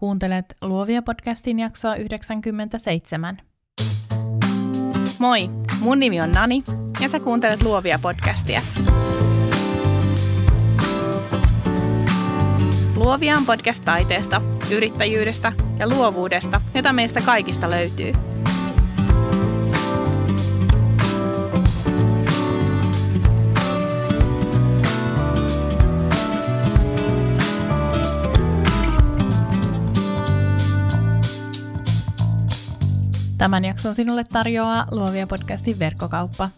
Kuuntelet Luovia podcastin jaksoa 97. Moi, mun nimi on Nani ja sä kuuntelet Luovia podcastia. Luovia on podcast taiteesta, yrittäjyydestä ja luovuudesta, jota meistä kaikista löytyy – Tämän jakson sinulle tarjoaa Luovia podcastin verkkokauppa.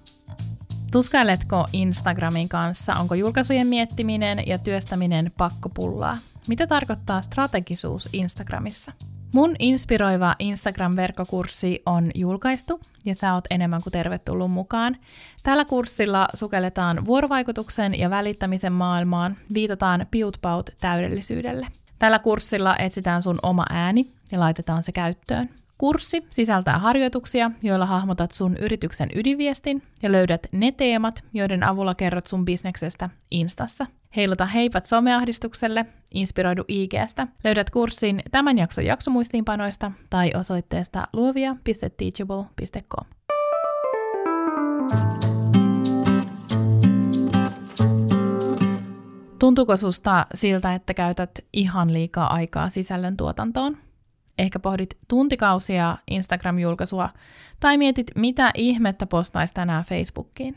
Tuskailetko Instagramin kanssa, onko julkaisujen miettiminen ja työstäminen pakkopullaa? Mitä tarkoittaa strategisuus Instagramissa? Mun inspiroiva Instagram-verkkokurssi on julkaistu ja sä oot enemmän kuin tervetullut mukaan. Tällä kurssilla sukelletaan vuorovaikutuksen ja välittämisen maailmaan, viitataan piutpaut täydellisyydelle. Tällä kurssilla etsitään sun oma ääni ja laitetaan se käyttöön. Kurssi sisältää harjoituksia, joilla hahmotat sun yrityksen ydinviestin ja löydät ne teemat, joiden avulla kerrot sun bisneksestä Instassa. Heilota heipat someahdistukselle, inspiroidu IGstä. Löydät kurssin tämän jakson jaksomuistiinpanoista tai osoitteesta luovia.teachable.com. Tuntuuko susta siltä, että käytät ihan liikaa aikaa sisällön tuotantoon? Ehkä pohdit tuntikausia Instagram-julkaisua tai mietit, mitä ihmettä postaisi tänään Facebookiin.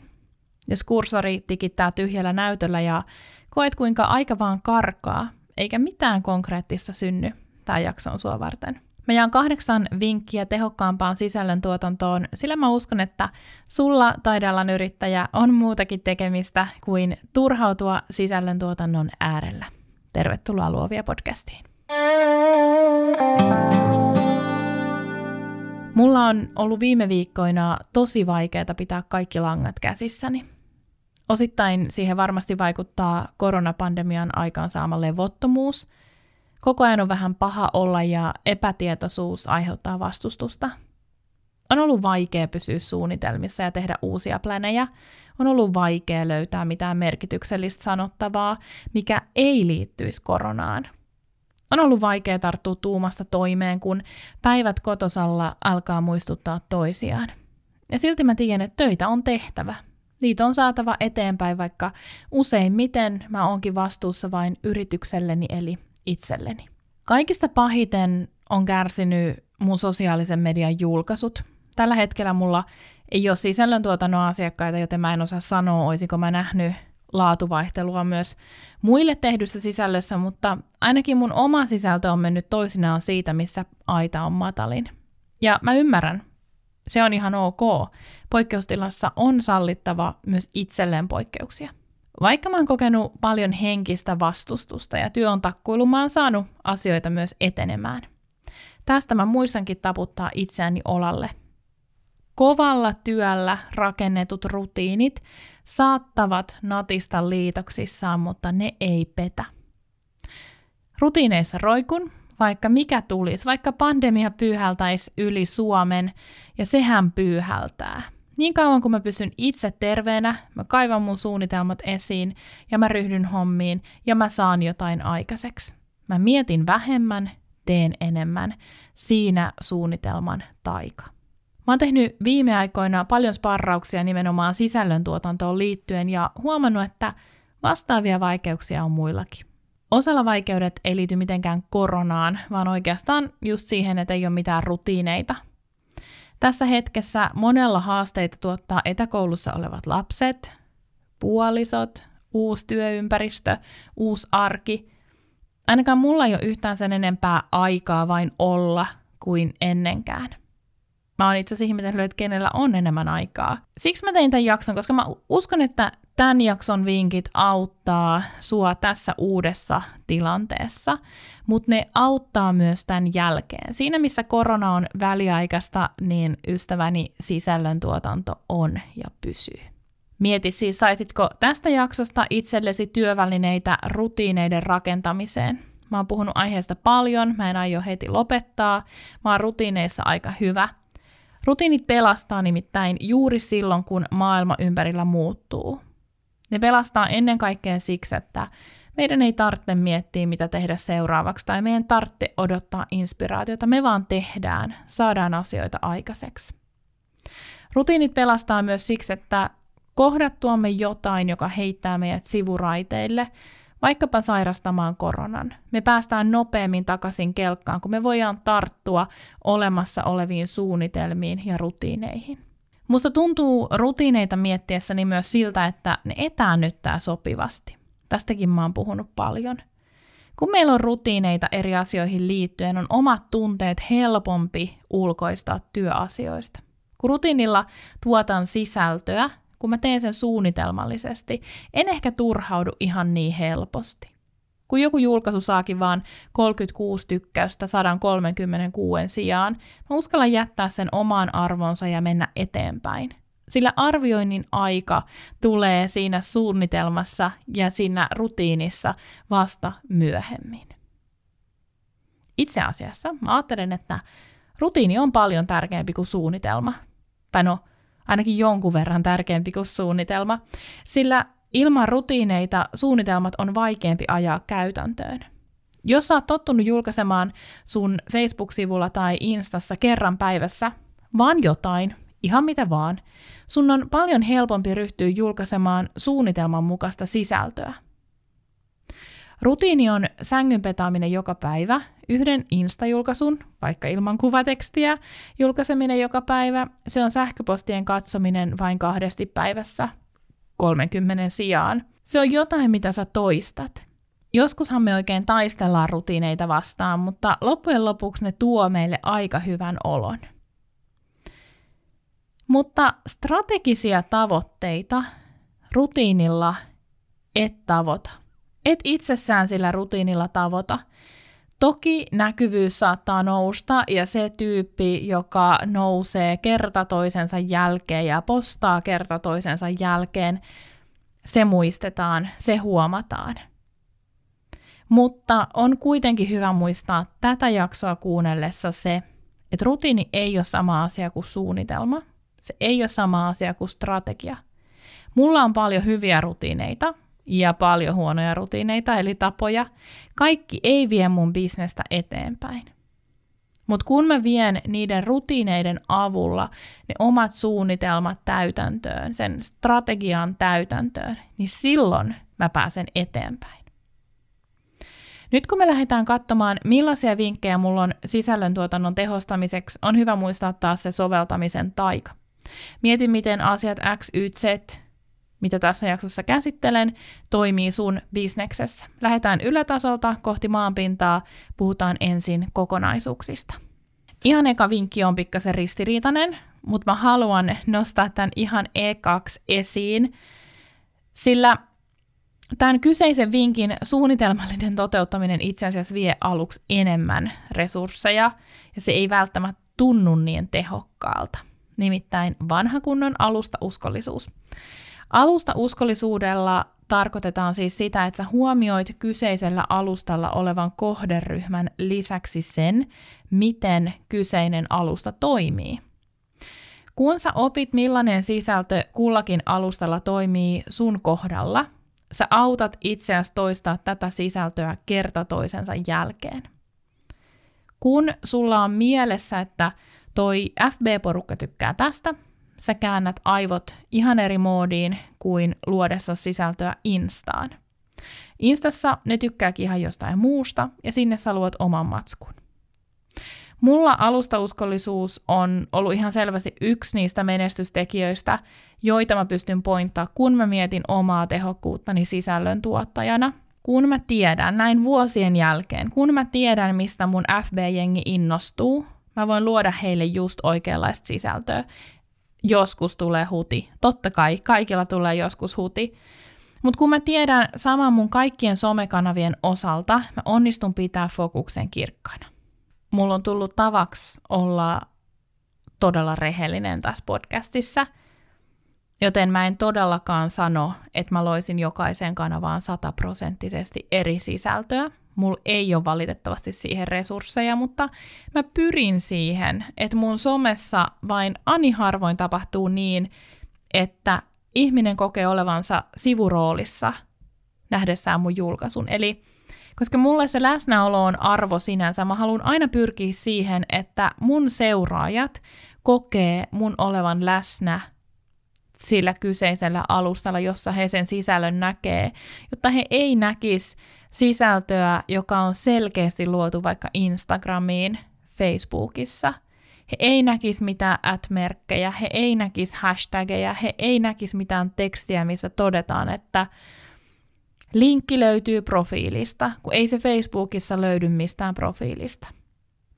Jos kursori tikittää tyhjällä näytöllä ja koet kuinka aika vaan karkaa, eikä mitään konkreettista synny, tämä jakso on sua varten. Mä jaan kahdeksan vinkkiä tehokkaampaan sisällöntuotantoon, sillä mä uskon, että sulla taidealan yrittäjä on muutakin tekemistä kuin turhautua sisällöntuotannon äärellä. Tervetuloa Luovia podcastiin. Mulla on ollut viime viikkoina tosi vaikeaa pitää kaikki langat käsissäni. Osittain siihen varmasti vaikuttaa koronapandemian aikaansaama levottomuus. Koko ajan on vähän paha olla ja epätietoisuus aiheuttaa vastustusta. On ollut vaikea pysyä suunnitelmissa ja tehdä uusia planejä. On ollut vaikea löytää mitään merkityksellistä sanottavaa, mikä ei liittyisi koronaan – on ollut vaikea tarttua tuumasta toimeen, kun päivät kotosalla alkaa muistuttaa toisiaan. Ja silti mä tiedän, että töitä on tehtävä. Niitä on saatava eteenpäin, vaikka useimmiten mä oonkin vastuussa vain yritykselleni eli itselleni. Kaikista pahiten on kärsinyt mun sosiaalisen median julkaisut. Tällä hetkellä mulla ei ole sisällöntuotannon asiakkaita, joten mä en osaa sanoa, oisinko mä nähnyt laatuvaihtelua myös muille tehdyssä sisällössä, mutta ainakin mun oma sisältö on mennyt toisinaan siitä, missä aita on matalin. Ja mä ymmärrän, se on ihan ok. Poikkeustilassa on sallittava myös itselleen poikkeuksia. Vaikka mä oon kokenut paljon henkistä vastustusta ja työ on takkuilu, mä oon saanut asioita myös etenemään. Tästä mä muistankin taputtaa itseäni olalle. Kovalla työllä rakennetut rutiinit saattavat natista liitoksissaan, mutta ne ei petä. Rutiineissa roikun, vaikka mikä tulisi, vaikka pandemia pyyhältäisi yli Suomen, ja sehän pyyhältää. Niin kauan kun mä pysyn itse terveenä, mä kaivan mun suunnitelmat esiin ja mä ryhdyn hommiin ja mä saan jotain aikaiseksi. Mä mietin vähemmän, teen enemmän. Siinä suunnitelman taika. Mä oon tehnyt viime aikoina paljon sparrauksia nimenomaan sisällöntuotantoon liittyen ja huomannut, että vastaavia vaikeuksia on muillakin. Osalla vaikeudet ei liity mitenkään koronaan, vaan oikeastaan just siihen, että ei ole mitään rutiineita. Tässä hetkessä monella haasteita tuottaa etäkoulussa olevat lapset, puolisot, uusi työympäristö, uusi arki. Ainakaan mulla ei ole yhtään sen enempää aikaa vain olla kuin ennenkään. Mä oon itse asiassa ihmetellyt, että kenellä on enemmän aikaa. Siksi mä tein tämän jakson, koska mä uskon, että tämän jakson vinkit auttaa sua tässä uudessa tilanteessa, mutta ne auttaa myös tämän jälkeen. Siinä missä korona on väliaikaista, niin ystäväni sisällöntuotanto on ja pysyy. Mieti siis, saititko tästä jaksosta itsellesi työvälineitä rutiineiden rakentamiseen. Mä oon puhunut aiheesta paljon, mä en aio heti lopettaa, mä oon rutiineissa aika hyvä – Rutiinit pelastaa nimittäin juuri silloin, kun maailma ympärillä muuttuu. Ne pelastaa ennen kaikkea siksi, että Meidän ei tarvitse miettiä, mitä tehdä seuraavaksi, tai meidän tarvitse odottaa inspiraatiota. Me vaan tehdään, saadaan asioita aikaiseksi. Rutiinit pelastaa myös siksi, että kohdattuamme jotain, joka heittää meidät sivuraiteille, vaikkapa sairastamaan koronan. Me päästään nopeammin takaisin kelkkaan, kun me voidaan tarttua olemassa oleviin suunnitelmiin ja rutiineihin. Musta tuntuu rutiineita miettiessäni myös siltä, että ne etäännyttää sopivasti. Tästäkin mä oon puhunut paljon. Kun meillä on rutiineita eri asioihin liittyen, on omat tunteet helpompi ulkoistaa työasioista. Kun rutiinilla tuotan sisältöä, kun mä teen sen suunnitelmallisesti, en ehkä turhaudu ihan niin helposti. Kun joku julkaisu saakin vaan 36 tykkäystä 136 sijaan, mä uskallan jättää sen omaan arvonsa ja mennä eteenpäin. Sillä arvioinnin aika tulee siinä suunnitelmassa ja siinä rutiinissa vasta myöhemmin. Itse asiassa mä ajattelen, että rutiini on paljon tärkeämpi kuin suunnitelma. Tai no, ainakin jonkun verran tärkeämpi kuin suunnitelma, sillä ilman rutiineita suunnitelmat on vaikeampi ajaa käytäntöön. Jos sä oot tottunut julkaisemaan sun Facebook-sivulla tai Instassa kerran päivässä vaan jotain, ihan mitä vaan, sun on paljon helpompi ryhtyä julkaisemaan suunnitelman mukaista sisältöä. Rutiini on sängyn petaaminen joka päivä, yhden Insta-julkaisun, vaikka ilman kuvatekstiä, julkaiseminen joka päivä, se on sähköpostien katsominen vain kahdesti päivässä, 30 sijaan. Se on jotain, mitä sä toistat. Joskushan me oikein taistellaan rutiineita vastaan, mutta loppujen lopuksi ne tuo meille aika hyvän olon. Mutta strategisia tavoitteita rutiinilla et tavoita. Et itsessään sillä rutiinilla tavoita. Toki näkyvyys saattaa nousta ja se tyyppi, joka nousee kerta toisensa jälkeen ja postaa kerta toisensa jälkeen, se muistetaan, se huomataan. Mutta on kuitenkin hyvä muistaa tätä jaksoa kuunnellessa se, että rutiini ei ole sama asia kuin suunnitelma. Se ei ole sama asia kuin strategia. Mulla on paljon hyviä rutiineita, ja paljon huonoja rutiineita eli tapoja. Kaikki ei vie mun bisnestä eteenpäin. Mutta kun mä vien niiden rutiineiden avulla ne omat suunnitelmat täytäntöön, sen strategian täytäntöön, niin silloin mä pääsen eteenpäin. Nyt kun me lähdetään katsomaan, millaisia vinkkejä mulla on sisällöntuotannon tehostamiseksi, on hyvä muistaa taas se soveltamisen taika. Mietin, miten asiat X, Y, Z mitä tässä jaksossa käsittelen, toimii sun bisneksessä. Lähdetään ylätasolta kohti maanpintaa, puhutaan ensin kokonaisuuksista. Ihan eka vinkki on pikkasen ristiriitainen, mutta mä haluan nostaa tämän ihan ekaksi esiin, sillä tämän kyseisen vinkin suunnitelmallinen toteuttaminen itse asiassa vie aluksi enemmän resursseja, ja se ei välttämättä tunnu niin tehokkaalta. Nimittäin vanha kunnon alusta uskollisuus. Alusta uskollisuudella tarkoitetaan siis sitä, että sä huomioit kyseisellä alustalla olevan kohderyhmän lisäksi sen, miten kyseinen alusta toimii. Kun sä opit, millainen sisältö kullakin alustalla toimii sun kohdalla, sä autat itseäsi toistaa tätä sisältöä kerta toisensa jälkeen. Kun sulla on mielessä, että toi FB-porukka tykkää tästä, sä käännät aivot ihan eri moodiin kuin luodessa sisältöä Instaan. Instassa ne tykkääkin ihan jostain muusta ja sinne sä luot oman matskun. Mulla alustauskollisuus on ollut ihan selvästi yksi niistä menestystekijöistä, joita mä pystyn pointtaa, kun mä mietin omaa tehokkuuttani sisällön tuottajana. Kun mä tiedän näin vuosien jälkeen, kun mä tiedän, mistä mun FB-jengi innostuu, mä voin luoda heille just oikeanlaista sisältöä joskus tulee huti. Totta kai, kaikilla tulee joskus huti. Mutta kun mä tiedän saman mun kaikkien somekanavien osalta, mä onnistun pitää fokuksen kirkkaana. Mulla on tullut tavaksi olla todella rehellinen tässä podcastissa, joten mä en todellakaan sano, että mä loisin jokaiseen kanavaan sataprosenttisesti eri sisältöä, Mulla ei ole valitettavasti siihen resursseja, mutta mä pyrin siihen, että mun somessa vain ani harvoin tapahtuu niin, että ihminen kokee olevansa sivuroolissa nähdessään mun julkaisun. Eli koska mulle se läsnäolo on arvo sinänsä, mä haluan aina pyrkiä siihen, että mun seuraajat kokee mun olevan läsnä sillä kyseisellä alustalla, jossa he sen sisällön näkee, jotta he ei näkisi sisältöä, joka on selkeästi luotu vaikka Instagramiin, Facebookissa. He ei näkisi mitään at-merkkejä, he ei näkisi hashtageja, he ei näkisi mitään tekstiä, missä todetaan, että linkki löytyy profiilista, kun ei se Facebookissa löydy mistään profiilista.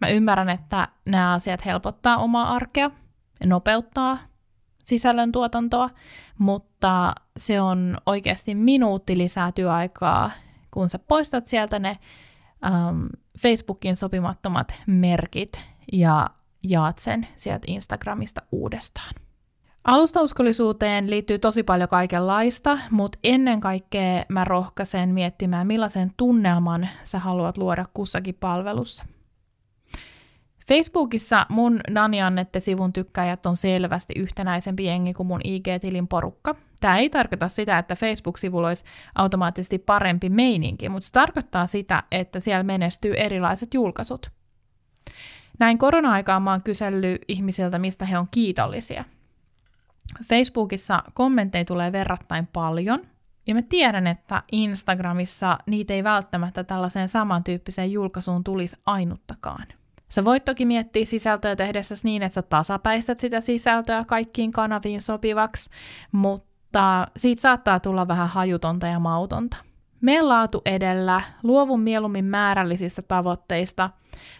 Mä ymmärrän, että nämä asiat helpottaa omaa arkea, nopeuttaa sisällön tuotantoa, mutta se on oikeasti minuutti lisää työaikaa, kun sä poistat sieltä ne um, Facebookin sopimattomat merkit ja jaat sen sieltä Instagramista uudestaan. Alustauskollisuuteen liittyy tosi paljon kaikenlaista, mutta ennen kaikkea mä rohkaisen miettimään, millaisen tunnelman sä haluat luoda kussakin palvelussa. Facebookissa mun Nani Annette-sivun tykkäjät on selvästi yhtenäisempi jengi kuin mun IG-tilin porukka. Tämä ei tarkoita sitä, että Facebook-sivulla olisi automaattisesti parempi meininki, mutta se tarkoittaa sitä, että siellä menestyy erilaiset julkaisut. Näin korona-aikaan mä oon kysellyt ihmisiltä, mistä he on kiitollisia. Facebookissa kommentteja tulee verrattain paljon, ja mä tiedän, että Instagramissa niitä ei välttämättä tällaiseen samantyyppiseen julkaisuun tulisi ainuttakaan. Sä voit toki miettiä sisältöä tehdessä niin, että sä tasapäistät sitä sisältöä kaikkiin kanaviin sopivaksi, mutta siitä saattaa tulla vähän hajutonta ja mautonta. Mene laatu edellä, luovu mieluummin määrällisistä tavoitteista,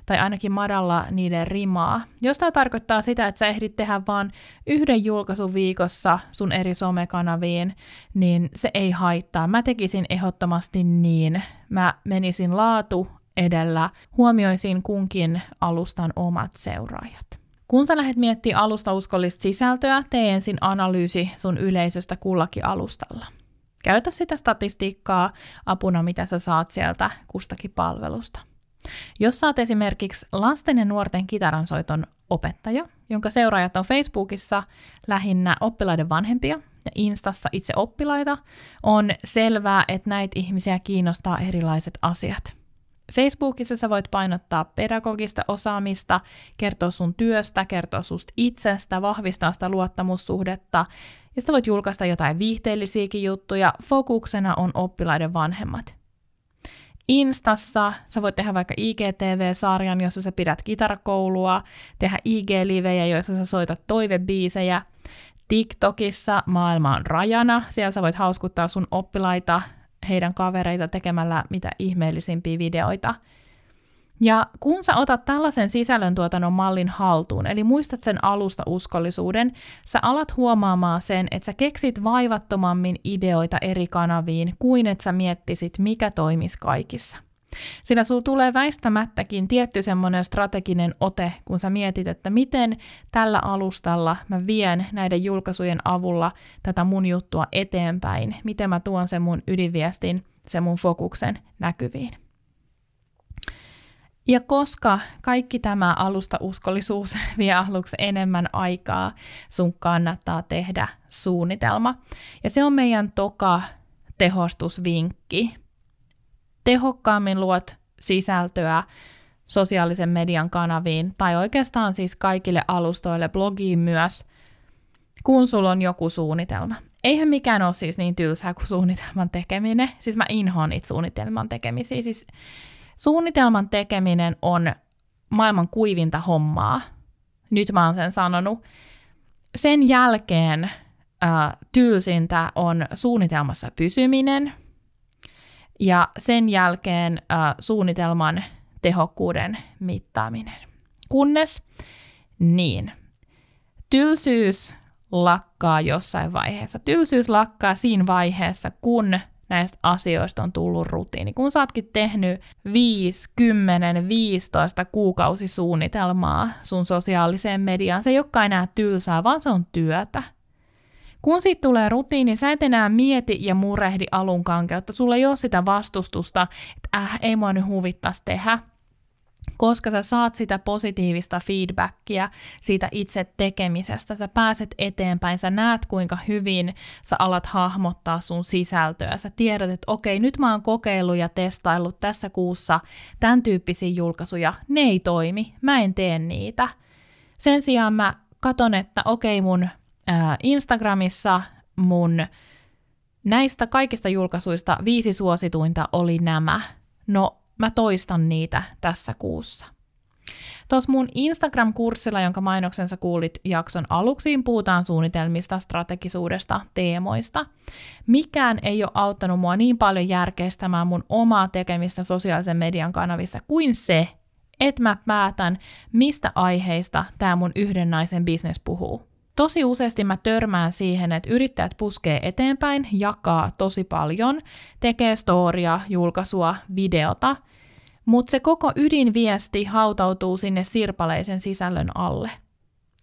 tai ainakin madalla niiden rimaa. Jos tämä tarkoittaa sitä, että sä ehdit tehdä vain yhden julkaisun viikossa sun eri somekanaviin, niin se ei haittaa. Mä tekisin ehdottomasti niin. Mä menisin laatu edellä, huomioisin kunkin alustan omat seuraajat. Kun sä lähdet miettimään alustauskollista sisältöä, tee ensin analyysi sun yleisöstä kullakin alustalla. Käytä sitä statistiikkaa apuna, mitä sä saat sieltä kustakin palvelusta. Jos saat esimerkiksi lasten ja nuorten kitaransoiton opettaja, jonka seuraajat on Facebookissa lähinnä oppilaiden vanhempia ja Instassa itse oppilaita, on selvää, että näitä ihmisiä kiinnostaa erilaiset asiat. Facebookissa sä voit painottaa pedagogista osaamista, kertoa sun työstä, kertoa susta itsestä, vahvistaa sitä luottamussuhdetta, ja sä voit julkaista jotain viihteellisiäkin juttuja, fokuksena on oppilaiden vanhemmat. Instassa sä voit tehdä vaikka IGTV-sarjan, jossa sä pidät kitarakoulua, tehdä IG-livejä, joissa sä soitat toivebiisejä. TikTokissa maailma on rajana, siellä sä voit hauskuttaa sun oppilaita heidän kavereita tekemällä mitä ihmeellisimpiä videoita. Ja kun sä otat tällaisen sisällöntuotannon mallin haltuun, eli muistat sen alusta uskollisuuden, sä alat huomaamaan sen, että sä keksit vaivattomammin ideoita eri kanaviin kuin että sä miettisit, mikä toimisi kaikissa. Sillä sulla tulee väistämättäkin tietty semmoinen strateginen ote, kun sä mietit, että miten tällä alustalla mä vien näiden julkaisujen avulla tätä mun juttua eteenpäin, miten mä tuon sen mun ydinviestin, sen mun fokuksen näkyviin. Ja koska kaikki tämä alusta-uskollisuus vie aluksi enemmän aikaa, sun kannattaa tehdä suunnitelma. Ja se on meidän toka tehostusvinkki tehokkaammin luot sisältöä sosiaalisen median kanaviin tai oikeastaan siis kaikille alustoille, blogiin myös, kun sulla on joku suunnitelma. Eihän mikään ole siis niin tylsää kuin suunnitelman tekeminen. Siis mä inhoan niitä suunnitelman tekemisiä. Siis suunnitelman tekeminen on maailman kuivinta hommaa. Nyt mä oon sen sanonut. Sen jälkeen äh, tylsintä on suunnitelmassa pysyminen – ja sen jälkeen äh, suunnitelman tehokkuuden mittaaminen. Kunnes, niin, tylsyys lakkaa jossain vaiheessa. Tylsyys lakkaa siinä vaiheessa, kun näistä asioista on tullut rutiini. Kun sä ootkin tehnyt 5, 10, 15 kuukausisuunnitelmaa sun sosiaaliseen mediaan, se ei olekaan enää tylsää, vaan se on työtä. Kun siitä tulee rutiini, sä et enää mieti ja murehdi alun kankeutta. Sulla ei ole sitä vastustusta, että äh, ei mua nyt huvittaisi tehdä. koska sä saat sitä positiivista feedbackia siitä itse tekemisestä, sä pääset eteenpäin, sä näet kuinka hyvin sä alat hahmottaa sun sisältöä, sä tiedät, että okei, nyt mä oon kokeillut ja testaillut tässä kuussa tämän tyyppisiä julkaisuja, ne ei toimi, mä en tee niitä. Sen sijaan mä katon, että okei, mun ää, Instagramissa mun näistä kaikista julkaisuista viisi suosituinta oli nämä. No, mä toistan niitä tässä kuussa. Tuossa mun Instagram-kurssilla, jonka mainoksensa kuulit jakson aluksiin, puhutaan suunnitelmista, strategisuudesta, teemoista. Mikään ei ole auttanut mua niin paljon järkeistämään mun omaa tekemistä sosiaalisen median kanavissa kuin se, että mä päätän, mistä aiheista tämä mun yhden naisen bisnes puhuu. Tosi useasti mä törmään siihen, että yrittäjät puskee eteenpäin, jakaa tosi paljon, tekee storia, julkaisua, videota, mutta se koko ydinviesti hautautuu sinne sirpaleisen sisällön alle.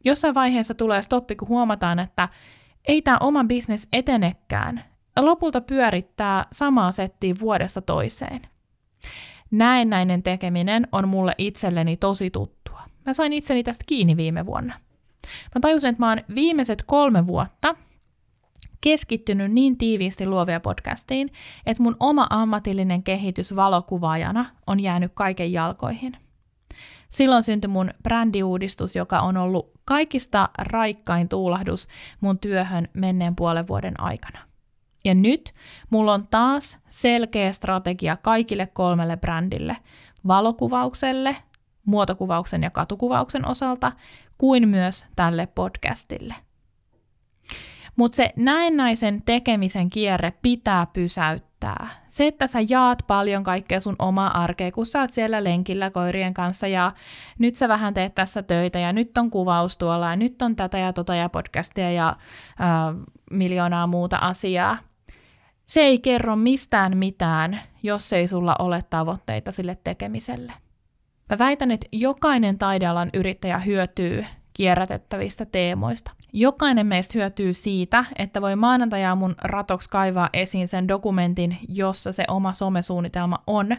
Jossain vaiheessa tulee stoppi, kun huomataan, että ei tämä oma bisnes etenekään. Lopulta pyörittää samaa settiä vuodesta toiseen. Näennäinen tekeminen on mulle itselleni tosi tuttua. Mä sain itseni tästä kiinni viime vuonna. Mä tajusin, että mä oon viimeiset kolme vuotta keskittynyt niin tiiviisti luovia podcastiin, että mun oma ammatillinen kehitys valokuvaajana on jäänyt kaiken jalkoihin. Silloin syntyi mun brändiuudistus, joka on ollut kaikista raikkain tuulahdus mun työhön menneen puolen vuoden aikana. Ja nyt mulla on taas selkeä strategia kaikille kolmelle brändille, valokuvaukselle, muotokuvauksen ja katukuvauksen osalta, kuin myös tälle podcastille. Mutta se näennäisen tekemisen kierre pitää pysäyttää. Se, että sä jaat paljon kaikkea sun omaa arkea, kun sä oot siellä lenkillä koirien kanssa ja nyt sä vähän teet tässä töitä ja nyt on kuvaus tuolla ja nyt on tätä ja tota ja podcastia ja äh, miljoonaa muuta asiaa. Se ei kerro mistään mitään, jos ei sulla ole tavoitteita sille tekemiselle. Mä väitän, että jokainen taidealan yrittäjä hyötyy kierrätettävistä teemoista. Jokainen meistä hyötyy siitä, että voi maanantaja mun ratoksi kaivaa esiin sen dokumentin, jossa se oma somesuunnitelma on.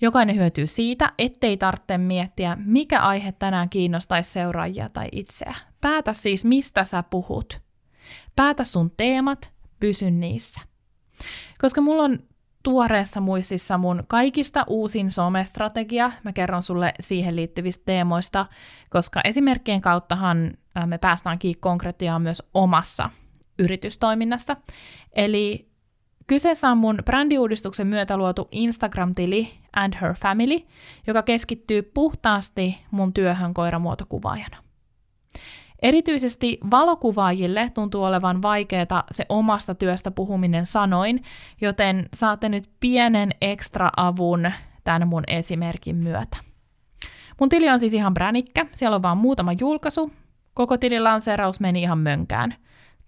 Jokainen hyötyy siitä, ettei tarvitse miettiä, mikä aihe tänään kiinnostaisi seuraajia tai itseä. Päätä siis, mistä sä puhut. Päätä sun teemat, pysy niissä. Koska mulla on tuoreessa muistissa mun kaikista uusin somestrategia. Mä kerron sulle siihen liittyvistä teemoista, koska esimerkkien kauttahan me päästäänkin konkretiaan myös omassa yritystoiminnasta. Eli kyseessä on mun brändiuudistuksen myötä luotu Instagram-tili And Her Family, joka keskittyy puhtaasti mun työhön koiramuotokuvaajana. Erityisesti valokuvaajille tuntuu olevan vaikeaa se omasta työstä puhuminen sanoin, joten saatte nyt pienen ekstra avun tämän mun esimerkin myötä. Mun tili on siis ihan bränikkä, siellä on vaan muutama julkaisu, koko tilin lanseeraus meni ihan mönkään.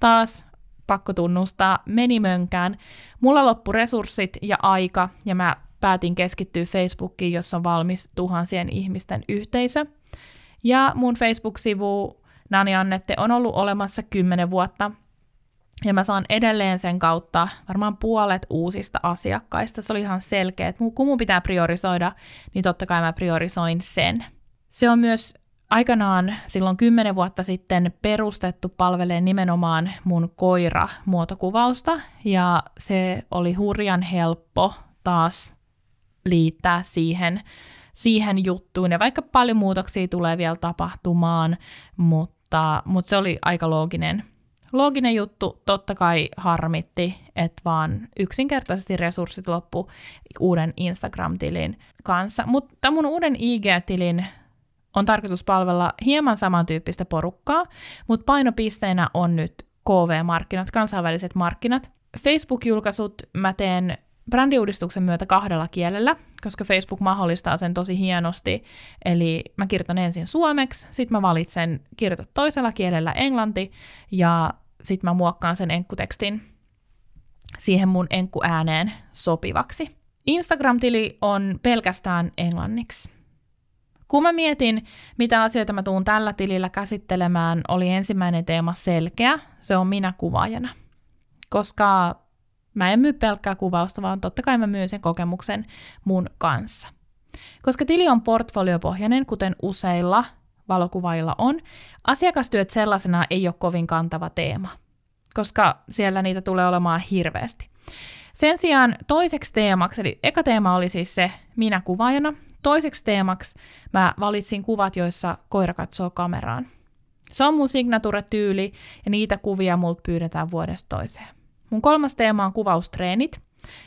Taas pakko tunnustaa, meni mönkään. Mulla loppu resurssit ja aika, ja mä päätin keskittyä Facebookiin, jossa on valmis tuhansien ihmisten yhteisö. Ja mun Facebook-sivu Nani Annette on ollut olemassa kymmenen vuotta, ja mä saan edelleen sen kautta varmaan puolet uusista asiakkaista. Se oli ihan selkeä, että kun mun pitää priorisoida, niin totta kai mä priorisoin sen. Se on myös aikanaan silloin kymmenen vuotta sitten perustettu palvelee nimenomaan mun koira-muotokuvausta, ja se oli hurjan helppo taas liittää siihen siihen juttuun, ja vaikka paljon muutoksia tulee vielä tapahtumaan, mutta, mutta se oli aika looginen, looginen juttu. Totta kai harmitti, että vaan yksinkertaisesti resurssit loppu uuden Instagram-tilin kanssa. Mutta mun uuden IG-tilin on tarkoitus palvella hieman samantyyppistä porukkaa, mutta painopisteenä on nyt KV-markkinat, kansainväliset markkinat. Facebook-julkaisut mä teen brändiuudistuksen myötä kahdella kielellä, koska Facebook mahdollistaa sen tosi hienosti. Eli mä kirjoitan ensin suomeksi, sitten mä valitsen kirjoita toisella kielellä englanti, ja sitten mä muokkaan sen enkkutekstin siihen mun enkkuääneen sopivaksi. Instagram-tili on pelkästään englanniksi. Kun mä mietin, mitä asioita mä tuun tällä tilillä käsittelemään, oli ensimmäinen teema selkeä, se on minä kuvaajana. Koska Mä en myy pelkkää kuvausta, vaan totta kai mä myyn sen kokemuksen mun kanssa. Koska tili on portfoliopohjainen, kuten useilla valokuvailla on, asiakastyöt sellaisena ei ole kovin kantava teema, koska siellä niitä tulee olemaan hirveästi. Sen sijaan toiseksi teemaksi, eli eka teema oli siis se minä kuvaajana, toiseksi teemaksi mä valitsin kuvat, joissa koira katsoo kameraan. Se on mun signature-tyyli ja niitä kuvia multa pyydetään vuodesta toiseen. Mun kolmas teema on kuvaustreenit.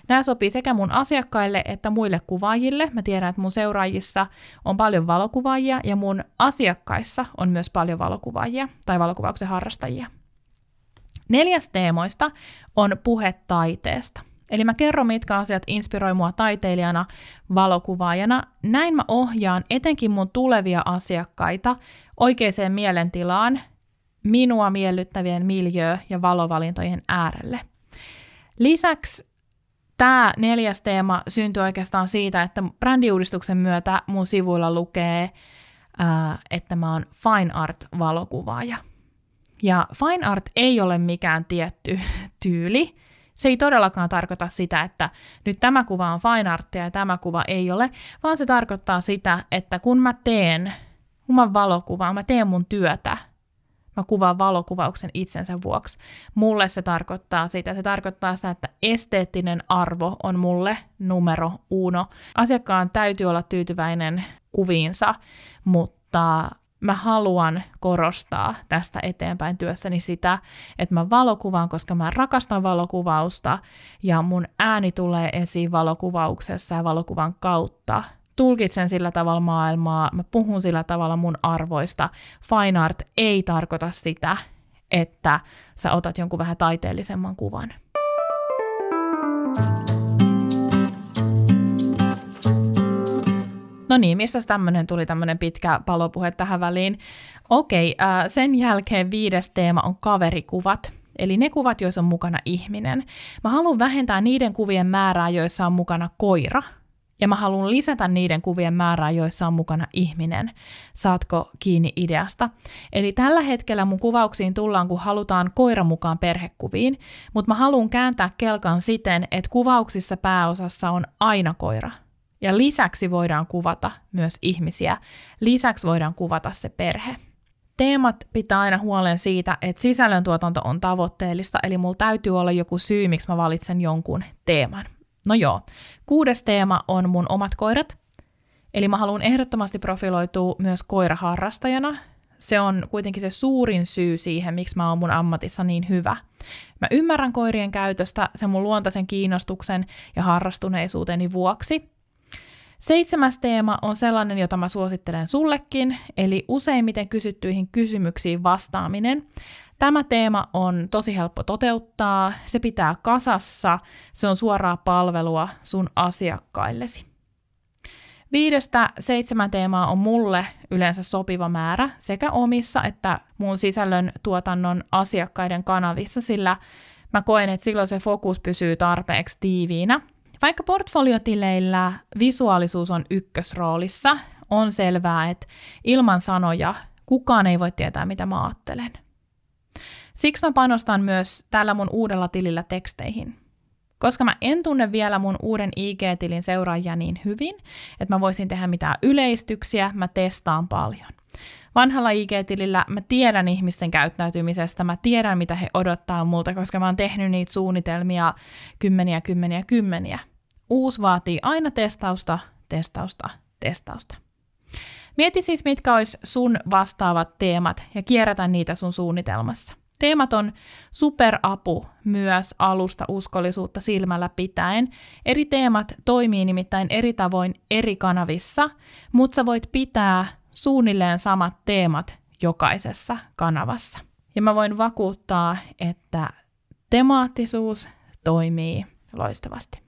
Nämä sopii sekä mun asiakkaille että muille kuvaajille. Mä tiedän, että mun seuraajissa on paljon valokuvaajia ja mun asiakkaissa on myös paljon valokuvaajia tai valokuvauksen harrastajia. Neljäs teemoista on puhe taiteesta. Eli mä kerron, mitkä asiat inspiroi mua taiteilijana, valokuvaajana. Näin mä ohjaan etenkin mun tulevia asiakkaita oikeaan mielentilaan, minua miellyttävien miljö- ja valovalintojen äärelle. Lisäksi tämä neljäs teema syntyi oikeastaan siitä, että brändiuudistuksen myötä mun sivuilla lukee, että mä oon fine art-valokuvaaja. Ja fine art ei ole mikään tietty tyyli, se ei todellakaan tarkoita sitä, että nyt tämä kuva on fine artia ja tämä kuva ei ole, vaan se tarkoittaa sitä, että kun mä teen, kun mä valokuvaan, mä teen mun työtä, mä kuvaan valokuvauksen itsensä vuoksi. Mulle se tarkoittaa sitä. Se tarkoittaa sitä, että esteettinen arvo on mulle numero uno. Asiakkaan täytyy olla tyytyväinen kuviinsa, mutta mä haluan korostaa tästä eteenpäin työssäni sitä, että mä valokuvaan, koska mä rakastan valokuvausta ja mun ääni tulee esiin valokuvauksessa ja valokuvan kautta. Tulkitsen sillä tavalla maailmaa, mä puhun sillä tavalla mun arvoista. Fine art ei tarkoita sitä, että sä otat jonkun vähän taiteellisemman kuvan. No niin, mistä tämmöinen tuli tämmöinen pitkä palopuhe tähän väliin? Okei, äh, sen jälkeen viides teema on kaverikuvat. Eli ne kuvat, joissa on mukana ihminen. Mä haluan vähentää niiden kuvien määrää, joissa on mukana koira. Ja mä haluan lisätä niiden kuvien määrää, joissa on mukana ihminen. Saatko kiinni ideasta? Eli tällä hetkellä mun kuvauksiin tullaan, kun halutaan koira mukaan perhekuviin, mutta mä haluan kääntää kelkan siten, että kuvauksissa pääosassa on aina koira – ja lisäksi voidaan kuvata myös ihmisiä. Lisäksi voidaan kuvata se perhe. Teemat pitää aina huolen siitä, että sisällöntuotanto on tavoitteellista, eli mulla täytyy olla joku syy, miksi mä valitsen jonkun teeman. No joo, kuudes teema on mun omat koirat. Eli mä haluan ehdottomasti profiloitua myös koiraharrastajana. Se on kuitenkin se suurin syy siihen, miksi mä oon mun ammatissa niin hyvä. Mä ymmärrän koirien käytöstä sen mun luontaisen kiinnostuksen ja harrastuneisuuteni vuoksi, Seitsemäs teema on sellainen, jota mä suosittelen sullekin, eli useimmiten kysyttyihin kysymyksiin vastaaminen. Tämä teema on tosi helppo toteuttaa, se pitää kasassa, se on suoraa palvelua sun asiakkaillesi. Viidestä seitsemän teemaa on mulle yleensä sopiva määrä sekä omissa että muun sisällön tuotannon asiakkaiden kanavissa, sillä mä koen, että silloin se fokus pysyy tarpeeksi tiiviinä – vaikka portfoliotileillä visuaalisuus on ykkösroolissa, on selvää, että ilman sanoja kukaan ei voi tietää, mitä mä ajattelen. Siksi mä panostan myös tällä mun uudella tilillä teksteihin. Koska mä en tunne vielä mun uuden IG-tilin seuraajia niin hyvin, että mä voisin tehdä mitään yleistyksiä, mä testaan paljon. Vanhalla IG-tilillä mä tiedän ihmisten käyttäytymisestä, mä tiedän mitä he odottaa multa, koska mä oon tehnyt niitä suunnitelmia kymmeniä, kymmeniä, kymmeniä. Uusi vaatii aina testausta, testausta, testausta. Mieti siis, mitkä olisi sun vastaavat teemat ja kierrätä niitä sun suunnitelmassa. Teemat on superapu myös alusta uskollisuutta silmällä pitäen. Eri teemat toimii nimittäin eri tavoin eri kanavissa, mutta sä voit pitää suunnilleen samat teemat jokaisessa kanavassa. Ja mä voin vakuuttaa, että temaattisuus toimii loistavasti.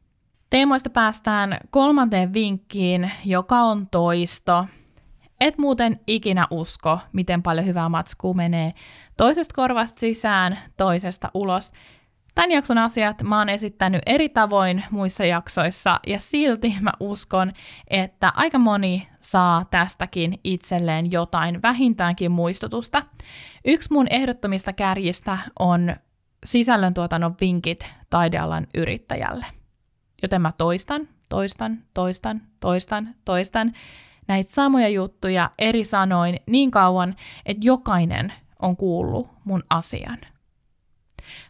Teemoista päästään kolmanteen vinkkiin, joka on toisto. Et muuten ikinä usko, miten paljon hyvää matskua menee toisesta korvasta sisään, toisesta ulos. Tämän jakson asiat mä oon esittänyt eri tavoin muissa jaksoissa ja silti mä uskon, että aika moni saa tästäkin itselleen jotain vähintäänkin muistutusta. Yksi mun ehdottomista kärjistä on sisällöntuotannon vinkit taidealan yrittäjälle. Joten mä toistan toistan, toistan, toistan, toistan näitä samoja juttuja eri sanoin niin kauan, että jokainen on kuullut mun asian.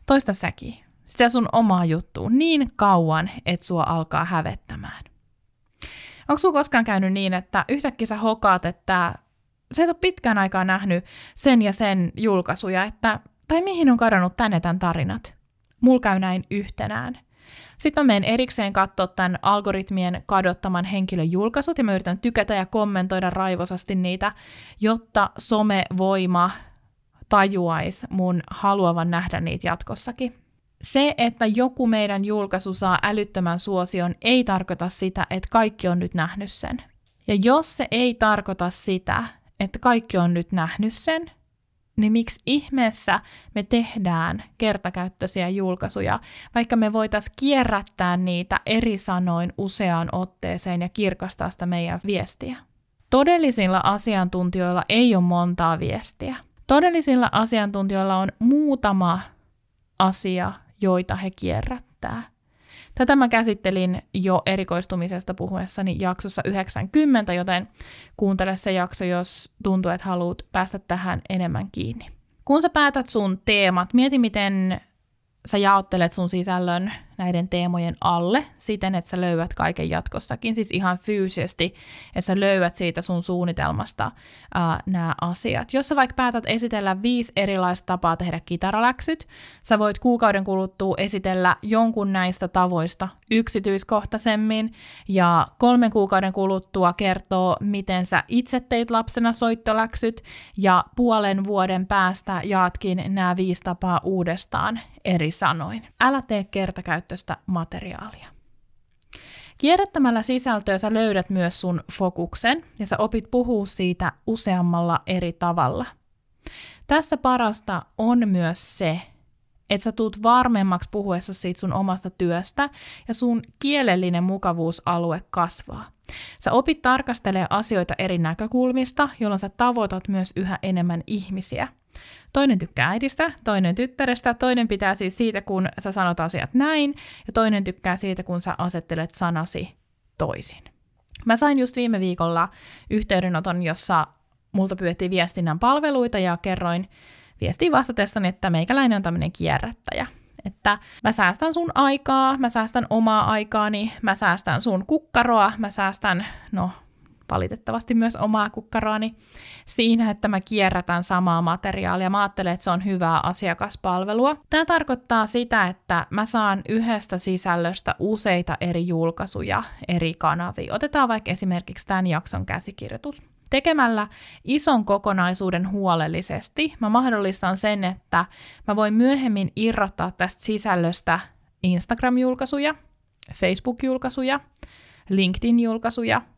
Toista säkin, sitä sun omaa juttua niin kauan, että sua alkaa hävettämään. Onko sulla koskaan käynyt niin, että yhtäkkiä sä hokaat, että sä et ole pitkään aikaa nähnyt sen ja sen julkaisuja, että tai mihin on kadonnut tänne tämän tarinat? Mulla käy näin yhtenään. Sitten mä menen erikseen katsoa tämän algoritmien kadottaman henkilön julkaisut ja mä yritän tykätä ja kommentoida raivosasti niitä, jotta somevoima tajuaisi mun haluavan nähdä niitä jatkossakin. Se, että joku meidän julkaisu saa älyttömän suosion, ei tarkoita sitä, että kaikki on nyt nähnyt sen. Ja jos se ei tarkoita sitä, että kaikki on nyt nähnyt sen, niin miksi ihmeessä me tehdään kertakäyttöisiä julkaisuja, vaikka me voitaisiin kierrättää niitä eri sanoin useaan otteeseen ja kirkastaa sitä meidän viestiä. Todellisilla asiantuntijoilla ei ole montaa viestiä. Todellisilla asiantuntijoilla on muutama asia, joita he kierrättää. Tätä mä käsittelin jo erikoistumisesta puhuessani jaksossa 90, joten kuuntele se jakso, jos tuntuu, että haluat päästä tähän enemmän kiinni. Kun sä päätät sun teemat, mieti miten sä jaottelet sun sisällön näiden teemojen alle siten, että sä löydät kaiken jatkossakin, siis ihan fyysisesti, että sä löydät siitä sun suunnitelmasta ää, nämä asiat. Jos sä vaikka päätät esitellä viisi erilaista tapaa tehdä kitaraläksyt, sä voit kuukauden kuluttua esitellä jonkun näistä tavoista yksityiskohtaisemmin, ja kolmen kuukauden kuluttua kertoo, miten sä itse teit lapsena soittoläksyt, ja puolen vuoden päästä jaatkin nämä viisi tapaa uudestaan eri sanoin. Älä tee kertakäyttöä käyttöistä materiaalia. Kierrättämällä sisältöä sä löydät myös sun fokuksen ja sä opit puhua siitä useammalla eri tavalla. Tässä parasta on myös se, että sä tuut varmemmaksi puhuessa siitä sun omasta työstä ja sun kielellinen mukavuusalue kasvaa. Sä opit tarkastelemaan asioita eri näkökulmista, jolloin sä tavoitat myös yhä enemmän ihmisiä. Toinen tykkää äidistä, toinen tyttärestä, toinen pitää siis siitä, kun sä sanot asiat näin, ja toinen tykkää siitä, kun sä asettelet sanasi toisin. Mä sain just viime viikolla yhteydenoton, jossa multa pyydettiin viestinnän palveluita ja kerroin viestiin vastatessani, että meikäläinen on tämmöinen kierrättäjä. Että mä säästän sun aikaa, mä säästän omaa aikaani, mä säästän sun kukkaroa, mä säästän, no valitettavasti myös omaa kukkaroani siinä, että mä kierrätän samaa materiaalia. Mä ajattelen, että se on hyvää asiakaspalvelua. Tämä tarkoittaa sitä, että mä saan yhdestä sisällöstä useita eri julkaisuja eri kanavia. Otetaan vaikka esimerkiksi tämän jakson käsikirjoitus. Tekemällä ison kokonaisuuden huolellisesti mä mahdollistan sen, että mä voin myöhemmin irrottaa tästä sisällöstä Instagram-julkaisuja, Facebook-julkaisuja, LinkedIn-julkaisuja –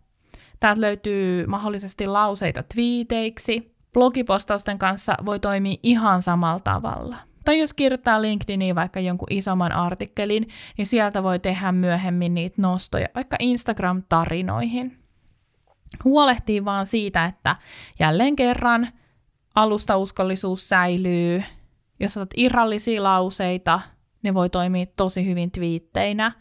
Täältä löytyy mahdollisesti lauseita twiiteiksi. Blogipostausten kanssa voi toimia ihan samalla tavalla. Tai jos kirjoittaa LinkedIniin vaikka jonkun isomman artikkelin, niin sieltä voi tehdä myöhemmin niitä nostoja vaikka Instagram-tarinoihin. Huolehtii vaan siitä, että jälleen kerran alustauskollisuus säilyy. Jos otat irrallisia lauseita, ne voi toimia tosi hyvin twiitteinä.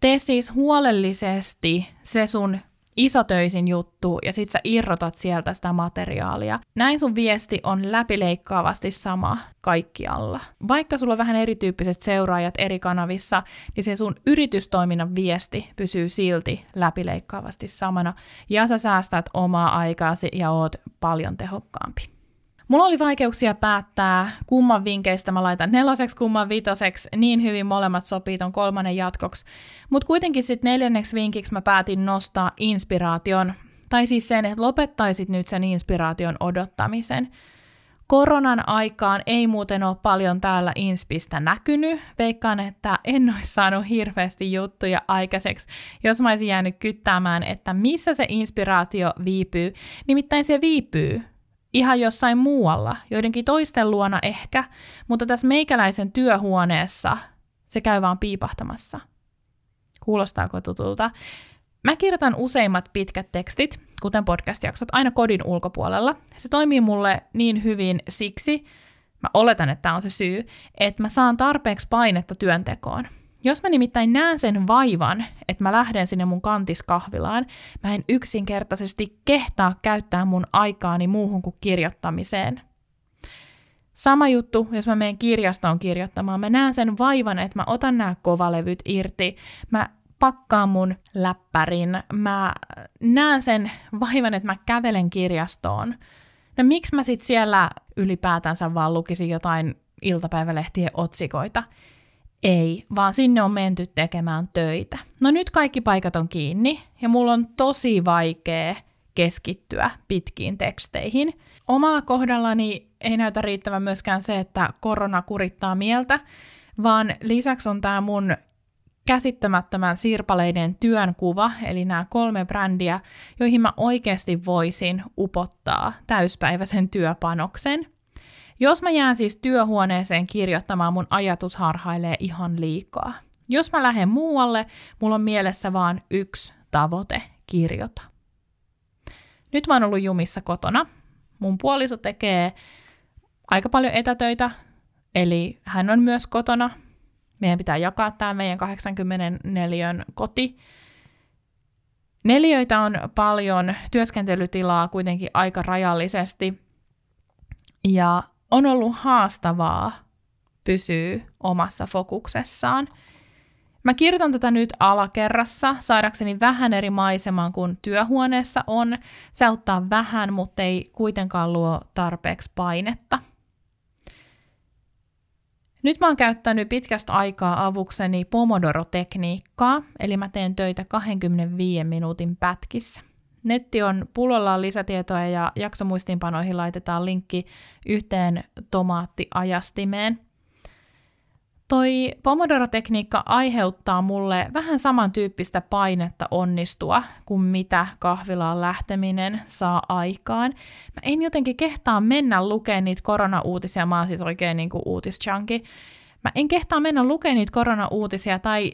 Tee siis huolellisesti se sun isotöisin juttu ja sit sä irrotat sieltä sitä materiaalia. Näin sun viesti on läpileikkaavasti sama kaikkialla. Vaikka sulla on vähän erityyppiset seuraajat eri kanavissa, niin se sun yritystoiminnan viesti pysyy silti läpileikkaavasti samana ja sä säästät omaa aikaasi ja oot paljon tehokkaampi. Mulla oli vaikeuksia päättää, kumman vinkkeistä mä laitan neloseksi, kumman viitoseksi, niin hyvin molemmat sopii ton kolmannen jatkoksi. Mutta kuitenkin sitten neljänneksi vinkiksi mä päätin nostaa inspiraation, tai siis sen, että lopettaisit nyt sen inspiraation odottamisen. Koronan aikaan ei muuten ole paljon täällä Inspistä näkynyt. Veikkaan, että en olisi saanut hirveästi juttuja aikaiseksi, jos mä olisin jäänyt kyttämään, että missä se inspiraatio viipyy. Nimittäin se viipyy ihan jossain muualla, joidenkin toisten luona ehkä, mutta tässä meikäläisen työhuoneessa se käy vaan piipahtamassa. Kuulostaako tutulta? Mä kirjoitan useimmat pitkät tekstit, kuten podcast-jaksot, aina kodin ulkopuolella. Se toimii mulle niin hyvin siksi, mä oletan, että tämä on se syy, että mä saan tarpeeksi painetta työntekoon. Jos mä nimittäin näen sen vaivan, että mä lähden sinne mun kantiskahvilaan, mä en yksinkertaisesti kehtaa käyttää mun aikaani muuhun kuin kirjoittamiseen. Sama juttu, jos mä menen kirjastoon kirjoittamaan. Mä näen sen vaivan, että mä otan nämä kovalevyt irti. Mä pakkaan mun läppärin. Mä näen sen vaivan, että mä kävelen kirjastoon. No miksi mä sit siellä ylipäätänsä vaan lukisin jotain iltapäivälehtien otsikoita? Ei, vaan sinne on menty tekemään töitä. No nyt kaikki paikat on kiinni ja mulla on tosi vaikea keskittyä pitkiin teksteihin. Omalla kohdallani ei näytä riittävän myöskään se, että korona kurittaa mieltä, vaan lisäksi on tämä mun käsittämättömän sirpaleiden työnkuva, eli nämä kolme brändiä, joihin mä oikeasti voisin upottaa täyspäiväisen työpanoksen. Jos mä jään siis työhuoneeseen kirjoittamaan, mun ajatus harhailee ihan liikaa. Jos mä lähden muualle, mulla on mielessä vaan yksi tavoite, kirjota. Nyt mä oon ollut jumissa kotona. Mun puoliso tekee aika paljon etätöitä, eli hän on myös kotona. Meidän pitää jakaa tämä meidän 84 koti. Neliöitä on paljon, työskentelytilaa kuitenkin aika rajallisesti. Ja on ollut haastavaa pysyä omassa fokuksessaan. Mä kirjoitan tätä nyt alakerrassa saadakseni vähän eri maiseman kuin työhuoneessa on. Se auttaa vähän, mutta ei kuitenkaan luo tarpeeksi painetta. Nyt mä oon käyttänyt pitkästä aikaa avukseni Pomodoro-tekniikkaa, eli mä teen töitä 25 minuutin pätkissä. Netti on pullollaan lisätietoa ja jaksomuistiinpanoihin laitetaan linkki yhteen tomaattiajastimeen. Toi Pomodoro-tekniikka aiheuttaa mulle vähän samantyyppistä painetta onnistua kuin mitä kahvilaan lähteminen saa aikaan. Mä en jotenkin kehtaa mennä lukemaan niitä korona-uutisia, mä oon siis oikein niin kuin uutischunky. Mä en kehtaa mennä lukemaan niitä korona-uutisia tai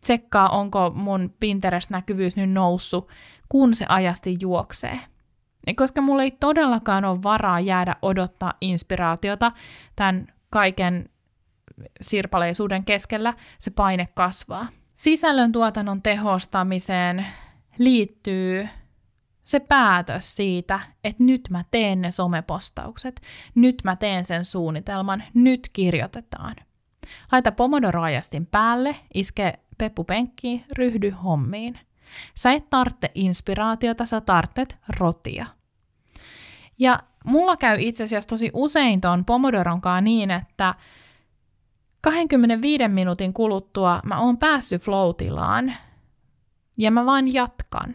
tsekkaa, onko mun Pinterest-näkyvyys nyt noussut, kun se ajasti juoksee. Koska mulla ei todellakaan ole varaa jäädä odottaa inspiraatiota tämän kaiken sirpaleisuuden keskellä, se paine kasvaa. Sisällön tuotannon tehostamiseen liittyy se päätös siitä, että nyt mä teen ne somepostaukset, nyt mä teen sen suunnitelman, nyt kirjoitetaan. Laita pomodoro-ajastin päälle, iske peppu penkkiin, ryhdy hommiin. Sä et tarvitse inspiraatiota, sä tarvitset rotia. Ja mulla käy itse asiassa tosi usein ton Pomodoronkaan niin, että 25 minuutin kuluttua mä oon päässyt flow-tilaan ja mä vaan jatkan.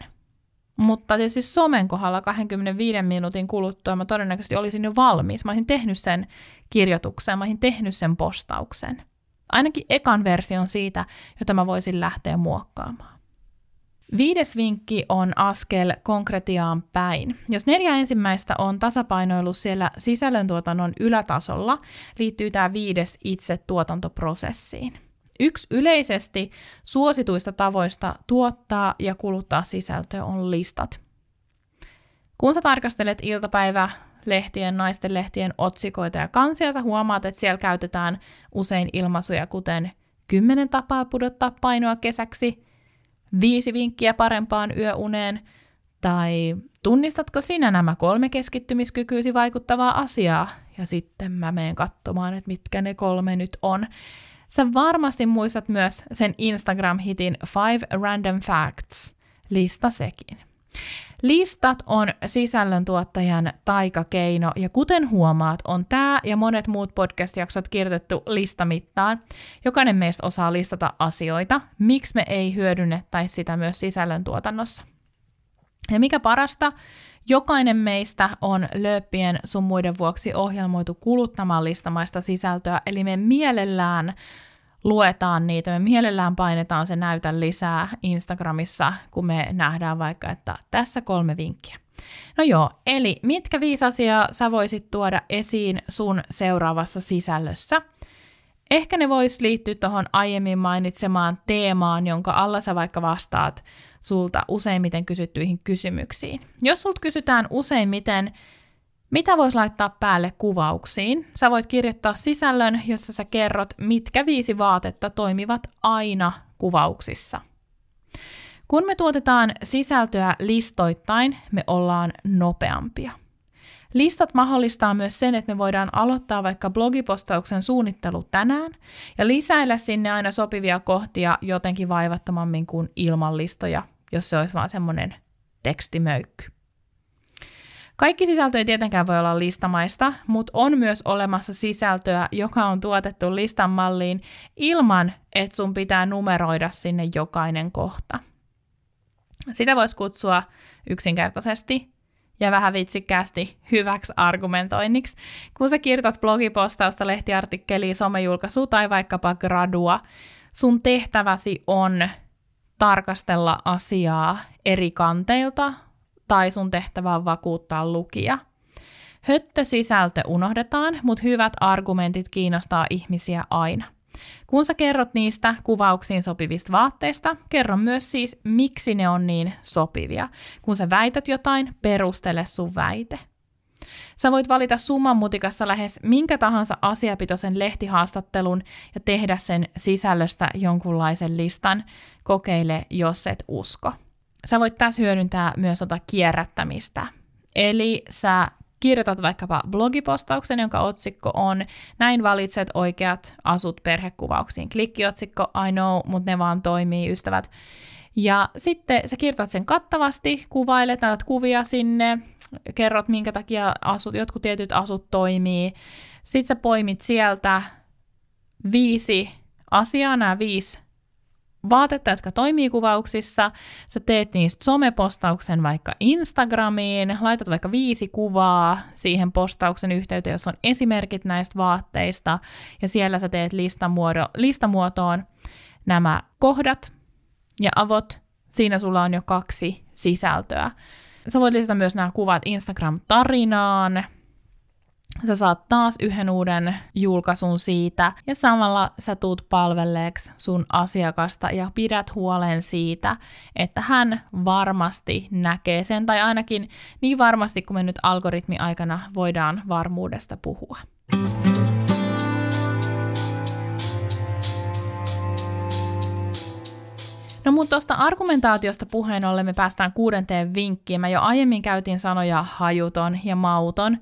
Mutta tietysti somen kohdalla 25 minuutin kuluttua mä todennäköisesti olisin jo valmis. Mä olisin tehnyt sen kirjoituksen, mä olisin tehnyt sen postauksen. Ainakin ekan version siitä, jota mä voisin lähteä muokkaamaan. Viides vinkki on askel konkretiaan päin. Jos neljä ensimmäistä on tasapainoillut siellä sisällöntuotannon ylätasolla, liittyy tämä viides itse tuotantoprosessiin. Yksi yleisesti suosituista tavoista tuottaa ja kuluttaa sisältöä on listat. Kun sä tarkastelet iltapäivä lehtien, naisten lehtien otsikoita ja kansia, sä huomaat, että siellä käytetään usein ilmaisuja kuten 10 tapaa pudottaa painoa kesäksi, viisi vinkkiä parempaan yöuneen, tai tunnistatko sinä nämä kolme keskittymiskykyysi vaikuttavaa asiaa, ja sitten mä menen katsomaan, että mitkä ne kolme nyt on. Sä varmasti muistat myös sen Instagram-hitin Five Random Facts, lista sekin. Listat on sisällöntuottajan taikakeino, ja kuten huomaat, on tämä ja monet muut podcast-jaksot kirjoitettu listamittaan. Jokainen meistä osaa listata asioita. Miksi me ei hyödynnettäisi sitä myös sisällöntuotannossa? Ja mikä parasta, jokainen meistä on lööppien sun muiden vuoksi ohjelmoitu kuluttamaan listamaista sisältöä, eli me mielellään luetaan niitä, me mielellään painetaan se näytä lisää Instagramissa, kun me nähdään vaikka, että tässä kolme vinkkiä. No joo, eli mitkä viisi asiaa sä voisit tuoda esiin sun seuraavassa sisällössä? Ehkä ne vois liittyä tuohon aiemmin mainitsemaan teemaan, jonka alla sä vaikka vastaat sulta useimmiten kysyttyihin kysymyksiin. Jos sulta kysytään useimmiten, Mitä voisi laittaa päälle kuvauksiin? Sä voit kirjoittaa sisällön, jossa sä kerrot, mitkä viisi vaatetta toimivat aina kuvauksissa. Kun me tuotetaan sisältöä listoittain, me ollaan nopeampia. Listat mahdollistaa myös sen, että me voidaan aloittaa vaikka blogipostauksen suunnittelu tänään ja lisäillä sinne aina sopivia kohtia jotenkin vaivattomammin kuin ilman listoja, jos se olisi vaan semmoinen tekstimöykky. Kaikki sisältö ei tietenkään voi olla listamaista, mutta on myös olemassa sisältöä, joka on tuotettu listan malliin ilman, että sun pitää numeroida sinne jokainen kohta. Sitä voisi kutsua yksinkertaisesti ja vähän vitsikkäästi hyväksi argumentoinniksi. Kun sä kirjoitat blogipostausta, lehtiartikkeliä, somejulkaisua tai vaikkapa gradua, sun tehtäväsi on tarkastella asiaa eri kanteilta, tai sun tehtävä on vakuuttaa lukija. Höttösisältö unohdetaan, mutta hyvät argumentit kiinnostaa ihmisiä aina. Kun sä kerrot niistä kuvauksiin sopivista vaatteista, kerro myös siis, miksi ne on niin sopivia. Kun sä väität jotain, perustele sun väite. Sä voit valita summan mutikassa lähes minkä tahansa asiapitoisen lehtihaastattelun ja tehdä sen sisällöstä jonkunlaisen listan. Kokeile, jos et usko. Sä voit tässä hyödyntää myös tota kierrättämistä. Eli sä kirjoitat vaikkapa blogipostauksen, jonka otsikko on Näin valitset oikeat asut perhekuvauksiin. Klikkiotsikko, I know, mutta ne vaan toimii, ystävät. Ja sitten sä kirjoitat sen kattavasti, kuvailet, näitä kuvia sinne, kerrot minkä takia asut, jotkut tietyt asut toimii. Sitten sä poimit sieltä viisi asiaa, nämä viisi vaatetta, jotka toimii kuvauksissa, sä teet niistä somepostauksen vaikka Instagramiin, laitat vaikka viisi kuvaa siihen postauksen yhteyteen, jossa on esimerkit näistä vaatteista, ja siellä sä teet listamuoto, listamuotoon nämä kohdat ja avot. Siinä sulla on jo kaksi sisältöä. Sä voit lisätä myös nämä kuvat Instagram-tarinaan, Sä saat taas yhden uuden julkaisun siitä ja samalla sä tuut palvelleeksi sun asiakasta ja pidät huolen siitä, että hän varmasti näkee sen tai ainakin niin varmasti kuin me nyt algoritmi aikana voidaan varmuudesta puhua. No mutta tuosta argumentaatiosta puheen ollen me päästään kuudenteen vinkkiin. Mä jo aiemmin käytin sanoja hajuton ja mauton,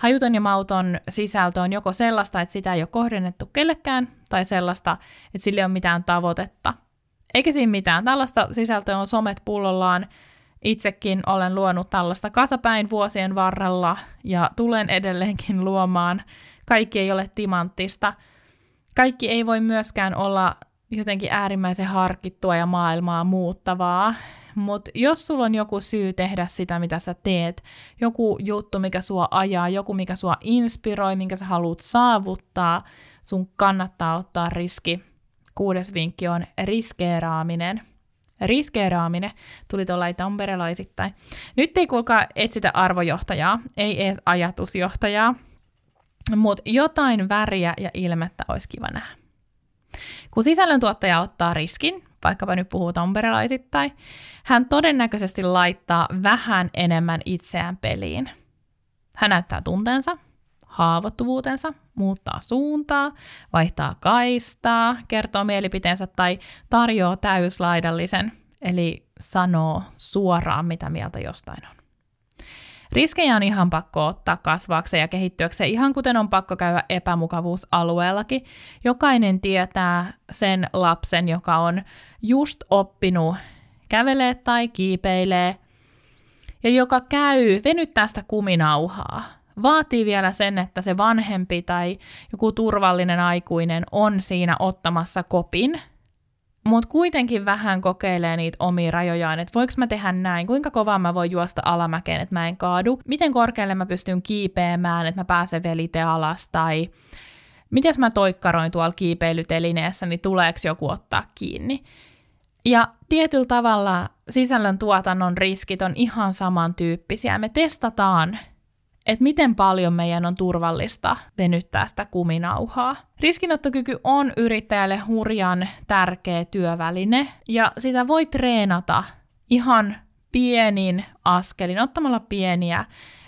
Hajuton ja mauton sisältö on joko sellaista, että sitä ei ole kohdennettu kellekään, tai sellaista, että sille ei ole mitään tavoitetta. Eikä siinä mitään. Tällaista sisältöä on somet pullollaan. Itsekin olen luonut tällaista kasapäin vuosien varrella ja tulen edelleenkin luomaan. Kaikki ei ole timanttista. Kaikki ei voi myöskään olla jotenkin äärimmäisen harkittua ja maailmaa muuttavaa. Mutta jos sulla on joku syy tehdä sitä, mitä sä teet, joku juttu, mikä sua ajaa, joku, mikä sua inspiroi, minkä sä haluat saavuttaa, sun kannattaa ottaa riski. Kuudes vinkki on riskeeraaminen. Riskeeraaminen tuli tuolla tamperelaisittain. Nyt ei kuulkaa etsitä arvojohtajaa, ei edes ajatusjohtajaa, mutta jotain väriä ja ilmettä olisi kiva nähdä. Kun sisällöntuottaja ottaa riskin, vaikkapa nyt puhuu tamperelaisittain, hän todennäköisesti laittaa vähän enemmän itseään peliin. Hän näyttää tunteensa, haavoittuvuutensa, muuttaa suuntaa, vaihtaa kaistaa, kertoo mielipiteensä tai tarjoaa täyslaidallisen, eli sanoo suoraan, mitä mieltä jostain on. Riskejä on ihan pakko ottaa kasvaakseen ja kehittyäkseen, ihan kuten on pakko käydä epämukavuusalueellakin. Jokainen tietää sen lapsen, joka on just oppinut kävelee tai kiipeilee, ja joka käy venyttää sitä kuminauhaa. Vaatii vielä sen, että se vanhempi tai joku turvallinen aikuinen on siinä ottamassa kopin mutta kuitenkin vähän kokeilee niitä omia rajojaan, että voiko mä tehdä näin, kuinka kovaa mä voin juosta alamäkeen, että mä en kaadu, miten korkealle mä pystyn kiipeämään, että mä pääsen velite alas, tai miten mä toikkaroin tuolla kiipeilytelineessä, niin tuleeko joku ottaa kiinni. Ja tietyllä tavalla sisällön tuotannon riskit on ihan samantyyppisiä. Me testataan että miten paljon meidän on turvallista venyttää sitä kuminauhaa. Riskinottokyky on yrittäjälle hurjan tärkeä työväline ja sitä voi treenata ihan pienin askelin, ottamalla pieniä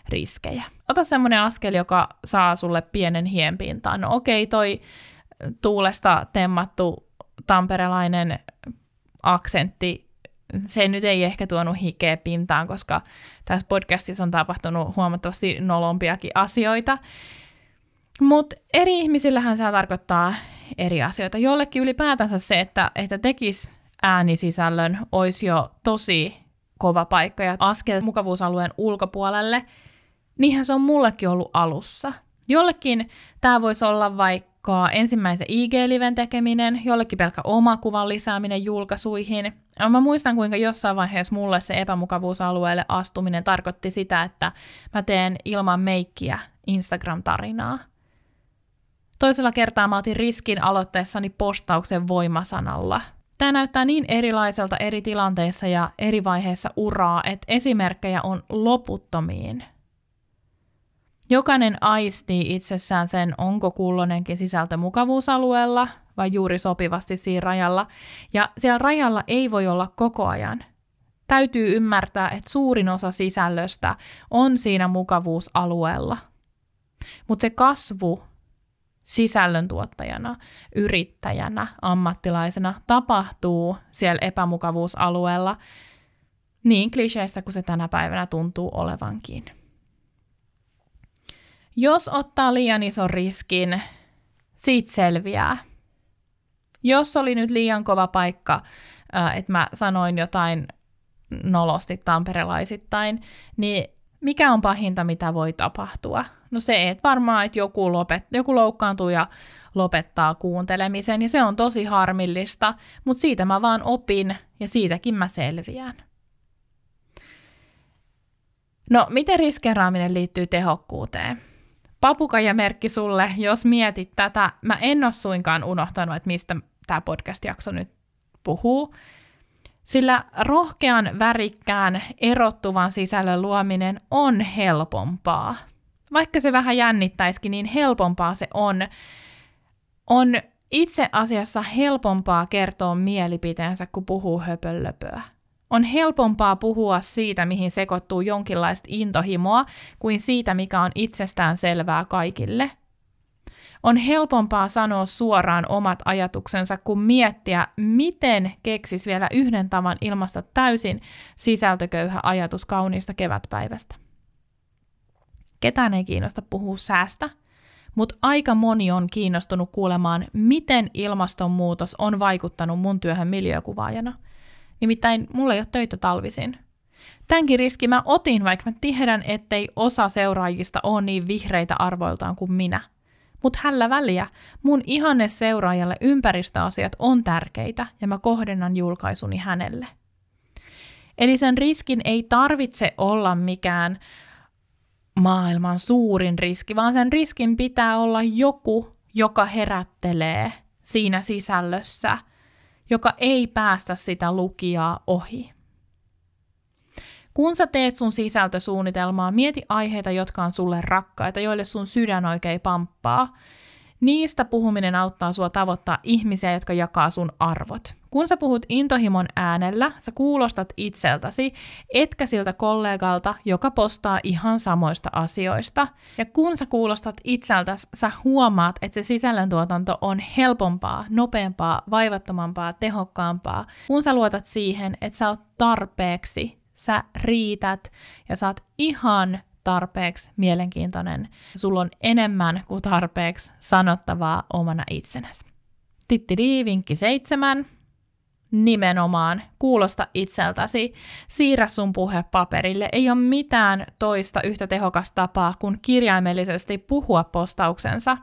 riskejä. Ota semmoinen askel, joka saa sulle pienen hienpintaan. No okei, toi tuulesta temmattu tamperelainen aksentti, se nyt ei ehkä tuonut hikeä pintaan, koska tässä podcastissa on tapahtunut huomattavasti nolompiakin asioita. Mutta eri ihmisillähän se tarkoittaa eri asioita. Jollekin ylipäätänsä se, että, että tekisi äänisisällön, olisi jo tosi kova paikka ja askel mukavuusalueen ulkopuolelle. Niinhän se on mullekin ollut alussa. Jollekin tämä voisi olla vaikka ensimmäisen IG-liven tekeminen, jollekin pelkkä oma kuvan lisääminen julkaisuihin. Mä muistan, kuinka jossain vaiheessa mulle se epämukavuusalueelle astuminen tarkoitti sitä, että mä teen ilman meikkiä Instagram-tarinaa. Toisella kertaa mä otin riskin aloitteessani postauksen voimasanalla. Tämä näyttää niin erilaiselta eri tilanteissa ja eri vaiheissa uraa, että esimerkkejä on loputtomiin. Jokainen aistii itsessään sen, onko kullonenkin sisältö mukavuusalueella vai juuri sopivasti siinä rajalla. Ja siellä rajalla ei voi olla koko ajan. Täytyy ymmärtää, että suurin osa sisällöstä on siinä mukavuusalueella. Mutta se kasvu sisällöntuottajana, yrittäjänä, ammattilaisena tapahtuu siellä epämukavuusalueella niin kliseistä kuin se tänä päivänä tuntuu olevankin. Jos ottaa liian ison riskin, siitä selviää. Jos oli nyt liian kova paikka, että mä sanoin jotain nolosti tamperelaisittain, niin mikä on pahinta, mitä voi tapahtua? No se, että varmaan, että joku, lopet, joku loukkaantuu ja lopettaa kuuntelemisen, ja se on tosi harmillista, mutta siitä mä vaan opin, ja siitäkin mä selviän. No, miten riskeraaminen liittyy tehokkuuteen? Papukajamerkki sulle, jos mietit tätä. Mä en ole suinkaan unohtanut, että mistä tämä podcast-jakso nyt puhuu. Sillä rohkean, värikkään, erottuvan sisällön luominen on helpompaa. Vaikka se vähän jännittäisikin, niin helpompaa se on. On itse asiassa helpompaa kertoa mielipiteensä, kun puhuu höpöllöpöä. On helpompaa puhua siitä, mihin sekoittuu jonkinlaista intohimoa, kuin siitä, mikä on itsestään selvää kaikille – on helpompaa sanoa suoraan omat ajatuksensa kuin miettiä, miten keksis vielä yhden tavan ilmasta täysin sisältököyhä ajatus kauniista kevätpäivästä. Ketään ei kiinnosta puhua säästä, mutta aika moni on kiinnostunut kuulemaan, miten ilmastonmuutos on vaikuttanut mun työhön miljöökuvaajana. Nimittäin mulla ei ole töitä talvisin. Tämänkin riski mä otin, vaikka mä tiedän, ettei osa seuraajista ole niin vihreitä arvoiltaan kuin minä – mutta hällä väliä, mun ihanne seuraajalle ympäristöasiat on tärkeitä ja mä kohdennan julkaisuni hänelle. Eli sen riskin ei tarvitse olla mikään maailman suurin riski, vaan sen riskin pitää olla joku, joka herättelee siinä sisällössä, joka ei päästä sitä lukijaa ohi. Kun sä teet sun sisältösuunnitelmaa, mieti aiheita, jotka on sulle rakkaita, joille sun sydän oikein pamppaa. Niistä puhuminen auttaa sua tavoittaa ihmisiä, jotka jakaa sun arvot. Kun sä puhut intohimon äänellä, sä kuulostat itseltäsi, etkä siltä kollegalta, joka postaa ihan samoista asioista. Ja kun sä kuulostat itseltäsi, sä huomaat, että se sisällöntuotanto on helpompaa, nopeampaa, vaivattomampaa, tehokkaampaa. Kun sä luotat siihen, että sä oot tarpeeksi sä riität ja sä oot ihan tarpeeksi mielenkiintoinen. Sulla on enemmän kuin tarpeeksi sanottavaa omana itsenäsi. Titti vinkki seitsemän. Nimenomaan kuulosta itseltäsi. Siirrä sun puhe paperille. Ei ole mitään toista yhtä tehokasta tapaa kuin kirjaimellisesti puhua postauksensa.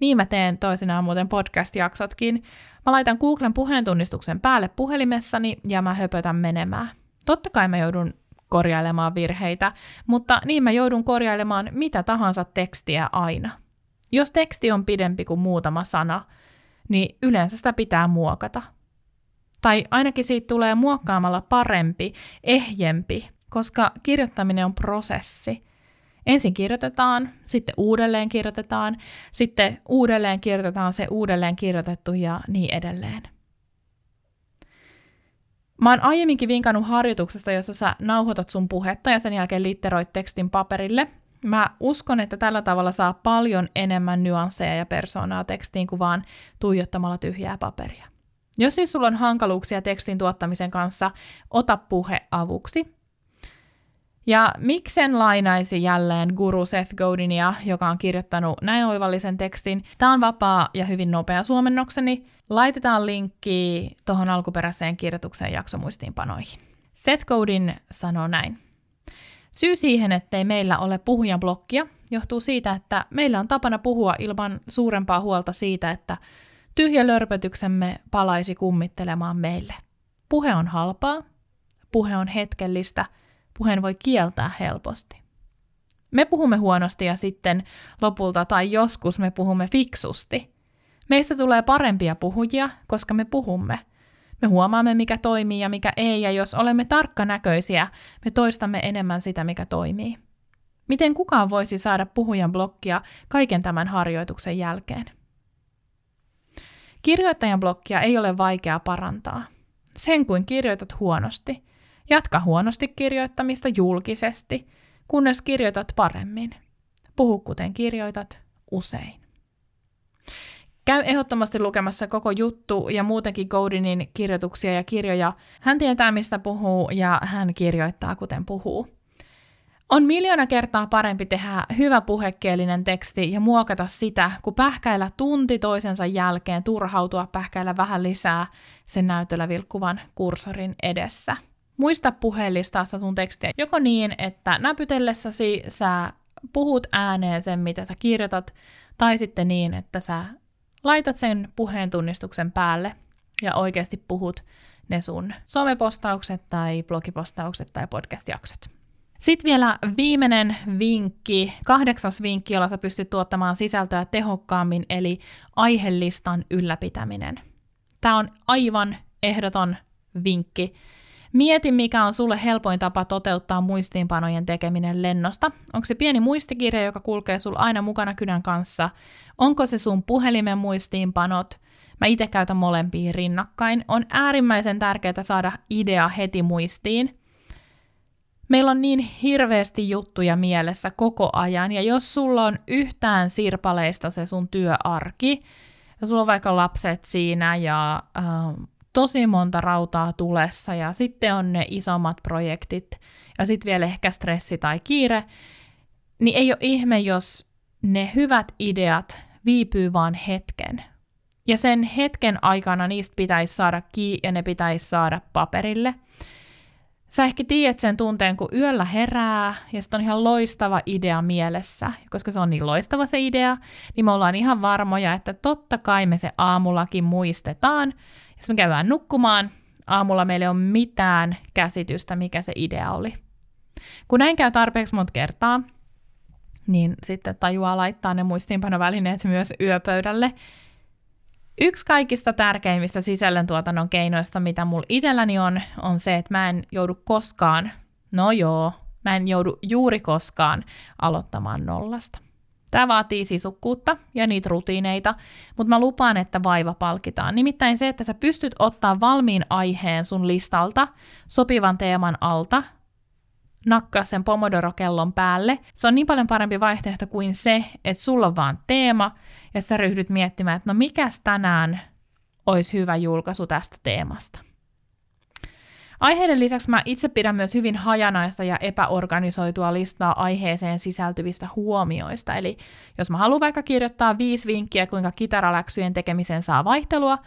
Niin mä teen toisinaan muuten podcast-jaksotkin. Mä laitan Googlen puheentunnistuksen päälle puhelimessani ja mä höpötän menemään. Totta kai mä joudun korjailemaan virheitä, mutta niin mä joudun korjailemaan mitä tahansa tekstiä aina. Jos teksti on pidempi kuin muutama sana, niin yleensä sitä pitää muokata. Tai ainakin siitä tulee muokkaamalla parempi, ehjempi, koska kirjoittaminen on prosessi. Ensin kirjoitetaan, sitten uudelleen kirjoitetaan, sitten uudelleen kirjoitetaan se uudelleen kirjoitettu ja niin edelleen. Mä oon aiemminkin vinkannut harjoituksesta, jossa sä nauhoitat sun puhetta ja sen jälkeen litteroit tekstin paperille. Mä uskon, että tällä tavalla saa paljon enemmän nyansseja ja persoonaa tekstiin kuin vaan tuijottamalla tyhjää paperia. Jos siis sulla on hankaluuksia tekstin tuottamisen kanssa, ota puhe avuksi. Ja miksen lainaisi jälleen guru Seth Godinia, joka on kirjoittanut näin oivallisen tekstin. Tämä on vapaa ja hyvin nopea suomennokseni. Laitetaan linkki tuohon alkuperäiseen kirjoitukseen jaksomuistiinpanoihin. Seth Godin sanoo näin. Syy siihen, ettei meillä ole puhujan blokkia, johtuu siitä, että meillä on tapana puhua ilman suurempaa huolta siitä, että tyhjä lörpötyksemme palaisi kummittelemaan meille. Puhe on halpaa, puhe on hetkellistä – puheen voi kieltää helposti. Me puhumme huonosti ja sitten lopulta tai joskus me puhumme fiksusti. Meistä tulee parempia puhujia, koska me puhumme. Me huomaamme, mikä toimii ja mikä ei, ja jos olemme tarkkanäköisiä, me toistamme enemmän sitä, mikä toimii. Miten kukaan voisi saada puhujan blokkia kaiken tämän harjoituksen jälkeen? Kirjoittajan blokkia ei ole vaikea parantaa. Sen kuin kirjoitat huonosti – Jatka huonosti kirjoittamista julkisesti, kunnes kirjoitat paremmin. Puhu kuten kirjoitat usein. Käy ehdottomasti lukemassa koko juttu ja muutenkin Godinin kirjoituksia ja kirjoja. Hän tietää, mistä puhuu ja hän kirjoittaa, kuten puhuu. On miljoona kertaa parempi tehdä hyvä puhekielinen teksti ja muokata sitä, kuin pähkäillä tunti toisensa jälkeen turhautua pähkäillä vähän lisää sen näytöllä vilkkuvan kursorin edessä. Muista puhelistaa sun tekstiä joko niin, että näpytellessäsi sä puhut ääneen sen, mitä sä kirjoitat, tai sitten niin, että sä laitat sen puheen tunnistuksen päälle ja oikeasti puhut ne sun somepostaukset tai blogipostaukset tai podcast-jaksot. Sitten vielä viimeinen vinkki, kahdeksas vinkki, jolla sä pystyt tuottamaan sisältöä tehokkaammin, eli aihelistan ylläpitäminen. Tämä on aivan ehdoton vinkki. Mieti, mikä on sulle helpoin tapa toteuttaa muistiinpanojen tekeminen lennosta. Onko se pieni muistikirja, joka kulkee sulla aina mukana kynän kanssa? Onko se sun puhelimen muistiinpanot? Mä itse käytän molempia rinnakkain. On äärimmäisen tärkeää saada idea heti muistiin. Meillä on niin hirveästi juttuja mielessä koko ajan, ja jos sulla on yhtään sirpaleista se sun työarki, ja sulla on vaikka lapset siinä ja äh, tosi monta rautaa tulessa ja sitten on ne isommat projektit ja sitten vielä ehkä stressi tai kiire, niin ei ole ihme, jos ne hyvät ideat viipyy vaan hetken. Ja sen hetken aikana niistä pitäisi saada kii ja ne pitäisi saada paperille. Sä ehkä tiedät sen tunteen, kun yöllä herää ja sitten on ihan loistava idea mielessä. Koska se on niin loistava se idea, niin me ollaan ihan varmoja, että totta kai me se aamullakin muistetaan – sitten me käydään nukkumaan. Aamulla meillä ei ole mitään käsitystä, mikä se idea oli. Kun näin käy tarpeeksi monta kertaa, niin sitten tajuaa laittaa ne muistiinpanovälineet myös yöpöydälle. Yksi kaikista tärkeimmistä sisällöntuotannon keinoista, mitä mulla itselläni on, on se, että mä en joudu koskaan, no joo, mä en joudu juuri koskaan aloittamaan nollasta. Tämä vaatii sisukkuutta ja niitä rutiineita, mutta mä lupaan, että vaiva palkitaan. Nimittäin se, että sä pystyt ottaa valmiin aiheen sun listalta sopivan teeman alta, nakkaa sen Pomodoro-kellon päälle. Se on niin paljon parempi vaihtoehto kuin se, että sulla on vaan teema ja sä ryhdyt miettimään, että no mikäs tänään olisi hyvä julkaisu tästä teemasta. Aiheiden lisäksi mä itse pidän myös hyvin hajanaista ja epäorganisoitua listaa aiheeseen sisältyvistä huomioista. Eli jos mä haluan vaikka kirjoittaa viisi vinkkiä, kuinka kitaraläksyjen tekemiseen saa vaihtelua,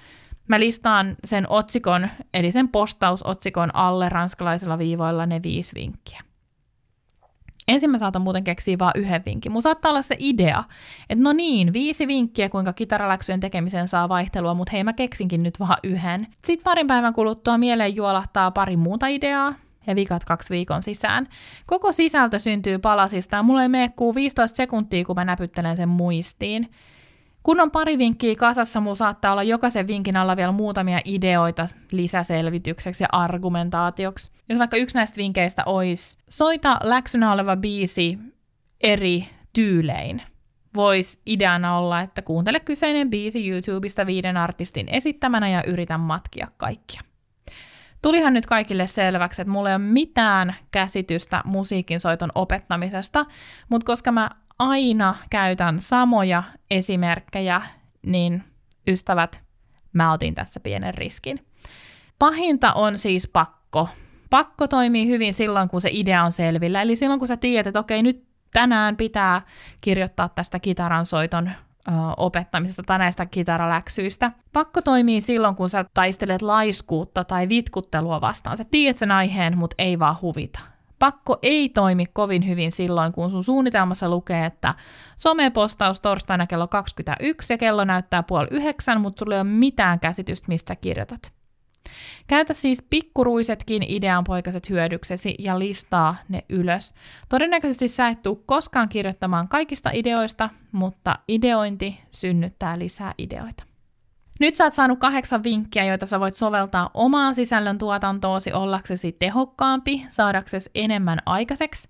mä listaan sen otsikon, eli sen postausotsikon alle ranskalaisilla viivoilla ne viisi vinkkiä. Ensin mä saatan muuten keksiä vain yhden vinkin. Mun saattaa olla se idea, että no niin, viisi vinkkiä, kuinka kitaraläksyjen tekemiseen saa vaihtelua, mutta hei mä keksinkin nyt vaan yhden. Sitten parin päivän kuluttua mieleen juolahtaa pari muuta ideaa, ja vikat kaksi viikon sisään. Koko sisältö syntyy palasista ja mulla ei mene 15 sekuntia, kun mä näpyttelen sen muistiin. Kun on pari vinkkiä kasassa, mulla saattaa olla jokaisen vinkin alla vielä muutamia ideoita lisäselvitykseksi ja argumentaatioksi. Jos vaikka yksi näistä vinkkeistä olisi, soita läksynä oleva biisi eri tyylein. Voisi ideana olla, että kuuntele kyseinen biisi YouTubesta viiden artistin esittämänä ja yritä matkia kaikkia. Tulihan nyt kaikille selväksi, että mulla ei ole mitään käsitystä musiikin soiton opettamisesta, mutta koska mä aina käytän samoja esimerkkejä, niin ystävät, mä otin tässä pienen riskin. Pahinta on siis pakko. Pakko toimii hyvin silloin, kun se idea on selvillä. Eli silloin, kun sä tiedät, että okei, nyt tänään pitää kirjoittaa tästä kitaran soiton opettamisesta tai näistä kitaraläksyistä. Pakko toimii silloin, kun sä taistelet laiskuutta tai vitkuttelua vastaan. Sä tiedät sen aiheen, mutta ei vaan huvita. Pakko ei toimi kovin hyvin silloin, kun sun suunnitelmassa lukee, että somepostaus torstaina kello 21 ja kello näyttää puoli yhdeksän, mutta sulla ei ole mitään käsitystä, mistä kirjoitat. Käytä siis pikkuruisetkin ideanpoikaset hyödyksesi ja listaa ne ylös. Todennäköisesti sä et tule koskaan kirjoittamaan kaikista ideoista, mutta ideointi synnyttää lisää ideoita. Nyt sä oot saanut kahdeksan vinkkiä, joita sä voit soveltaa omaan sisällön tuotantoosi ollaksesi tehokkaampi, saadaksesi enemmän aikaiseksi.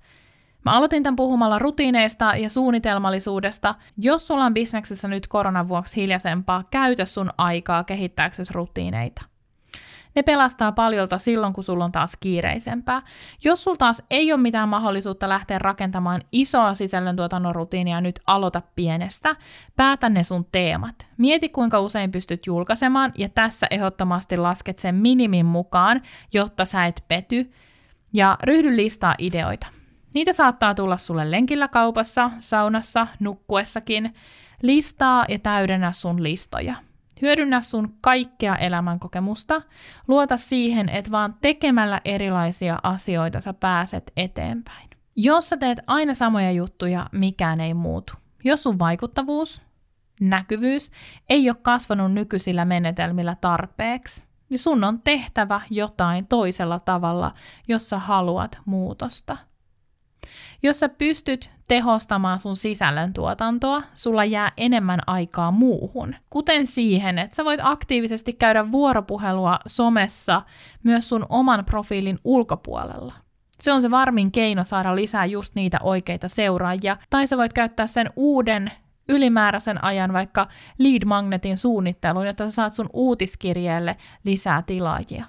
Mä aloitin tämän puhumalla rutiineista ja suunnitelmallisuudesta. Jos sulla on bisneksessä nyt koronan vuoksi hiljaisempaa, käytä sun aikaa kehittääksesi rutiineita. Ne pelastaa paljolta silloin, kun sulla on taas kiireisempää. Jos sulla taas ei ole mitään mahdollisuutta lähteä rakentamaan isoa sisällöntuotannon rutiinia, nyt aloita pienestä. Päätä ne sun teemat. Mieti, kuinka usein pystyt julkaisemaan, ja tässä ehdottomasti lasket sen minimin mukaan, jotta sä et pety. Ja ryhdy listaa ideoita. Niitä saattaa tulla sulle lenkillä kaupassa, saunassa, nukkuessakin. Listaa ja täydennä sun listoja. Hyödynnä sun kaikkea elämänkokemusta. Luota siihen, että vaan tekemällä erilaisia asioita sä pääset eteenpäin. Jos sä teet aina samoja juttuja, mikään ei muutu. Jos sun vaikuttavuus, näkyvyys ei ole kasvanut nykyisillä menetelmillä tarpeeksi, niin sun on tehtävä jotain toisella tavalla, jos sä haluat muutosta. Jos sä pystyt tehostamaan sun sisällön tuotantoa, sulla jää enemmän aikaa muuhun. Kuten siihen, että sä voit aktiivisesti käydä vuoropuhelua somessa myös sun oman profiilin ulkopuolella. Se on se varmin keino saada lisää just niitä oikeita seuraajia, tai sä voit käyttää sen uuden ylimääräisen ajan vaikka lead magnetin suunnitteluun, jotta sä saat sun uutiskirjeelle lisää tilaajia.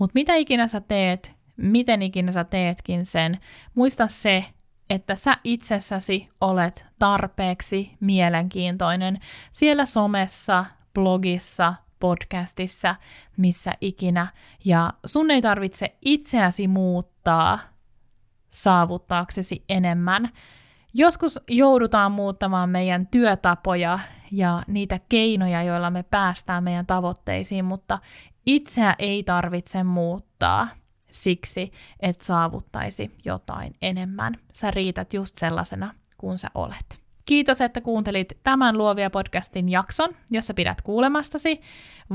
Mutta mitä ikinä sä teet, miten ikinä sä teetkin sen, muista se, että sä itsessäsi olet tarpeeksi mielenkiintoinen siellä somessa, blogissa, podcastissa, missä ikinä. Ja sun ei tarvitse itseäsi muuttaa saavuttaaksesi enemmän. Joskus joudutaan muuttamaan meidän työtapoja ja niitä keinoja, joilla me päästään meidän tavoitteisiin, mutta itseä ei tarvitse muuttaa – siksi, että saavuttaisi jotain enemmän. Sä riität just sellaisena kuin sä olet. Kiitos, että kuuntelit tämän Luovia podcastin jakson. Jos sä pidät kuulemastasi,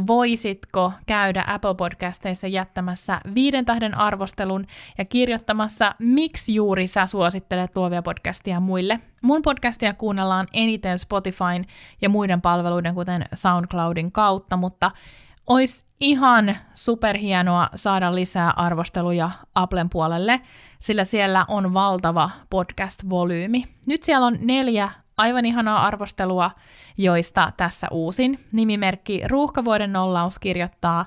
voisitko käydä Apple Podcasteissa jättämässä viiden tähden arvostelun ja kirjoittamassa, miksi juuri sä suosittelet Luovia podcastia muille. Mun podcastia kuunnellaan eniten Spotifyn ja muiden palveluiden, kuten SoundCloudin kautta, mutta Ois ihan superhienoa saada lisää arvosteluja Applen puolelle, sillä siellä on valtava podcast-volyymi. Nyt siellä on neljä aivan ihanaa arvostelua, joista tässä uusin. Nimimerkki Ruuhkavuoden nollaus kirjoittaa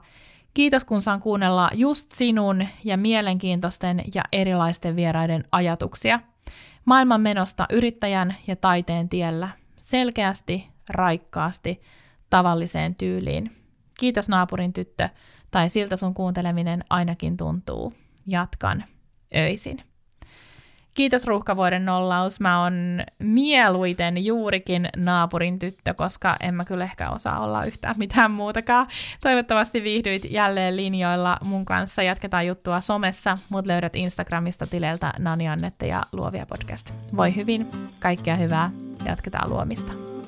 Kiitos kun saan kuunnella just sinun ja mielenkiintoisten ja erilaisten vieraiden ajatuksia. Maailman menosta yrittäjän ja taiteen tiellä. Selkeästi, raikkaasti, tavalliseen tyyliin. Kiitos naapurin tyttö, tai siltä sun kuunteleminen ainakin tuntuu. Jatkan öisin. Kiitos ruuhkavuoden nollaus. Mä oon mieluiten juurikin naapurin tyttö, koska en mä kyllä ehkä osaa olla yhtään mitään muutakaan. Toivottavasti viihdyit jälleen linjoilla mun kanssa. Jatketaan juttua somessa. Mut löydät Instagramista tileiltä Nani Annette ja Luovia podcast. Voi hyvin, kaikkea hyvää. Jatketaan luomista.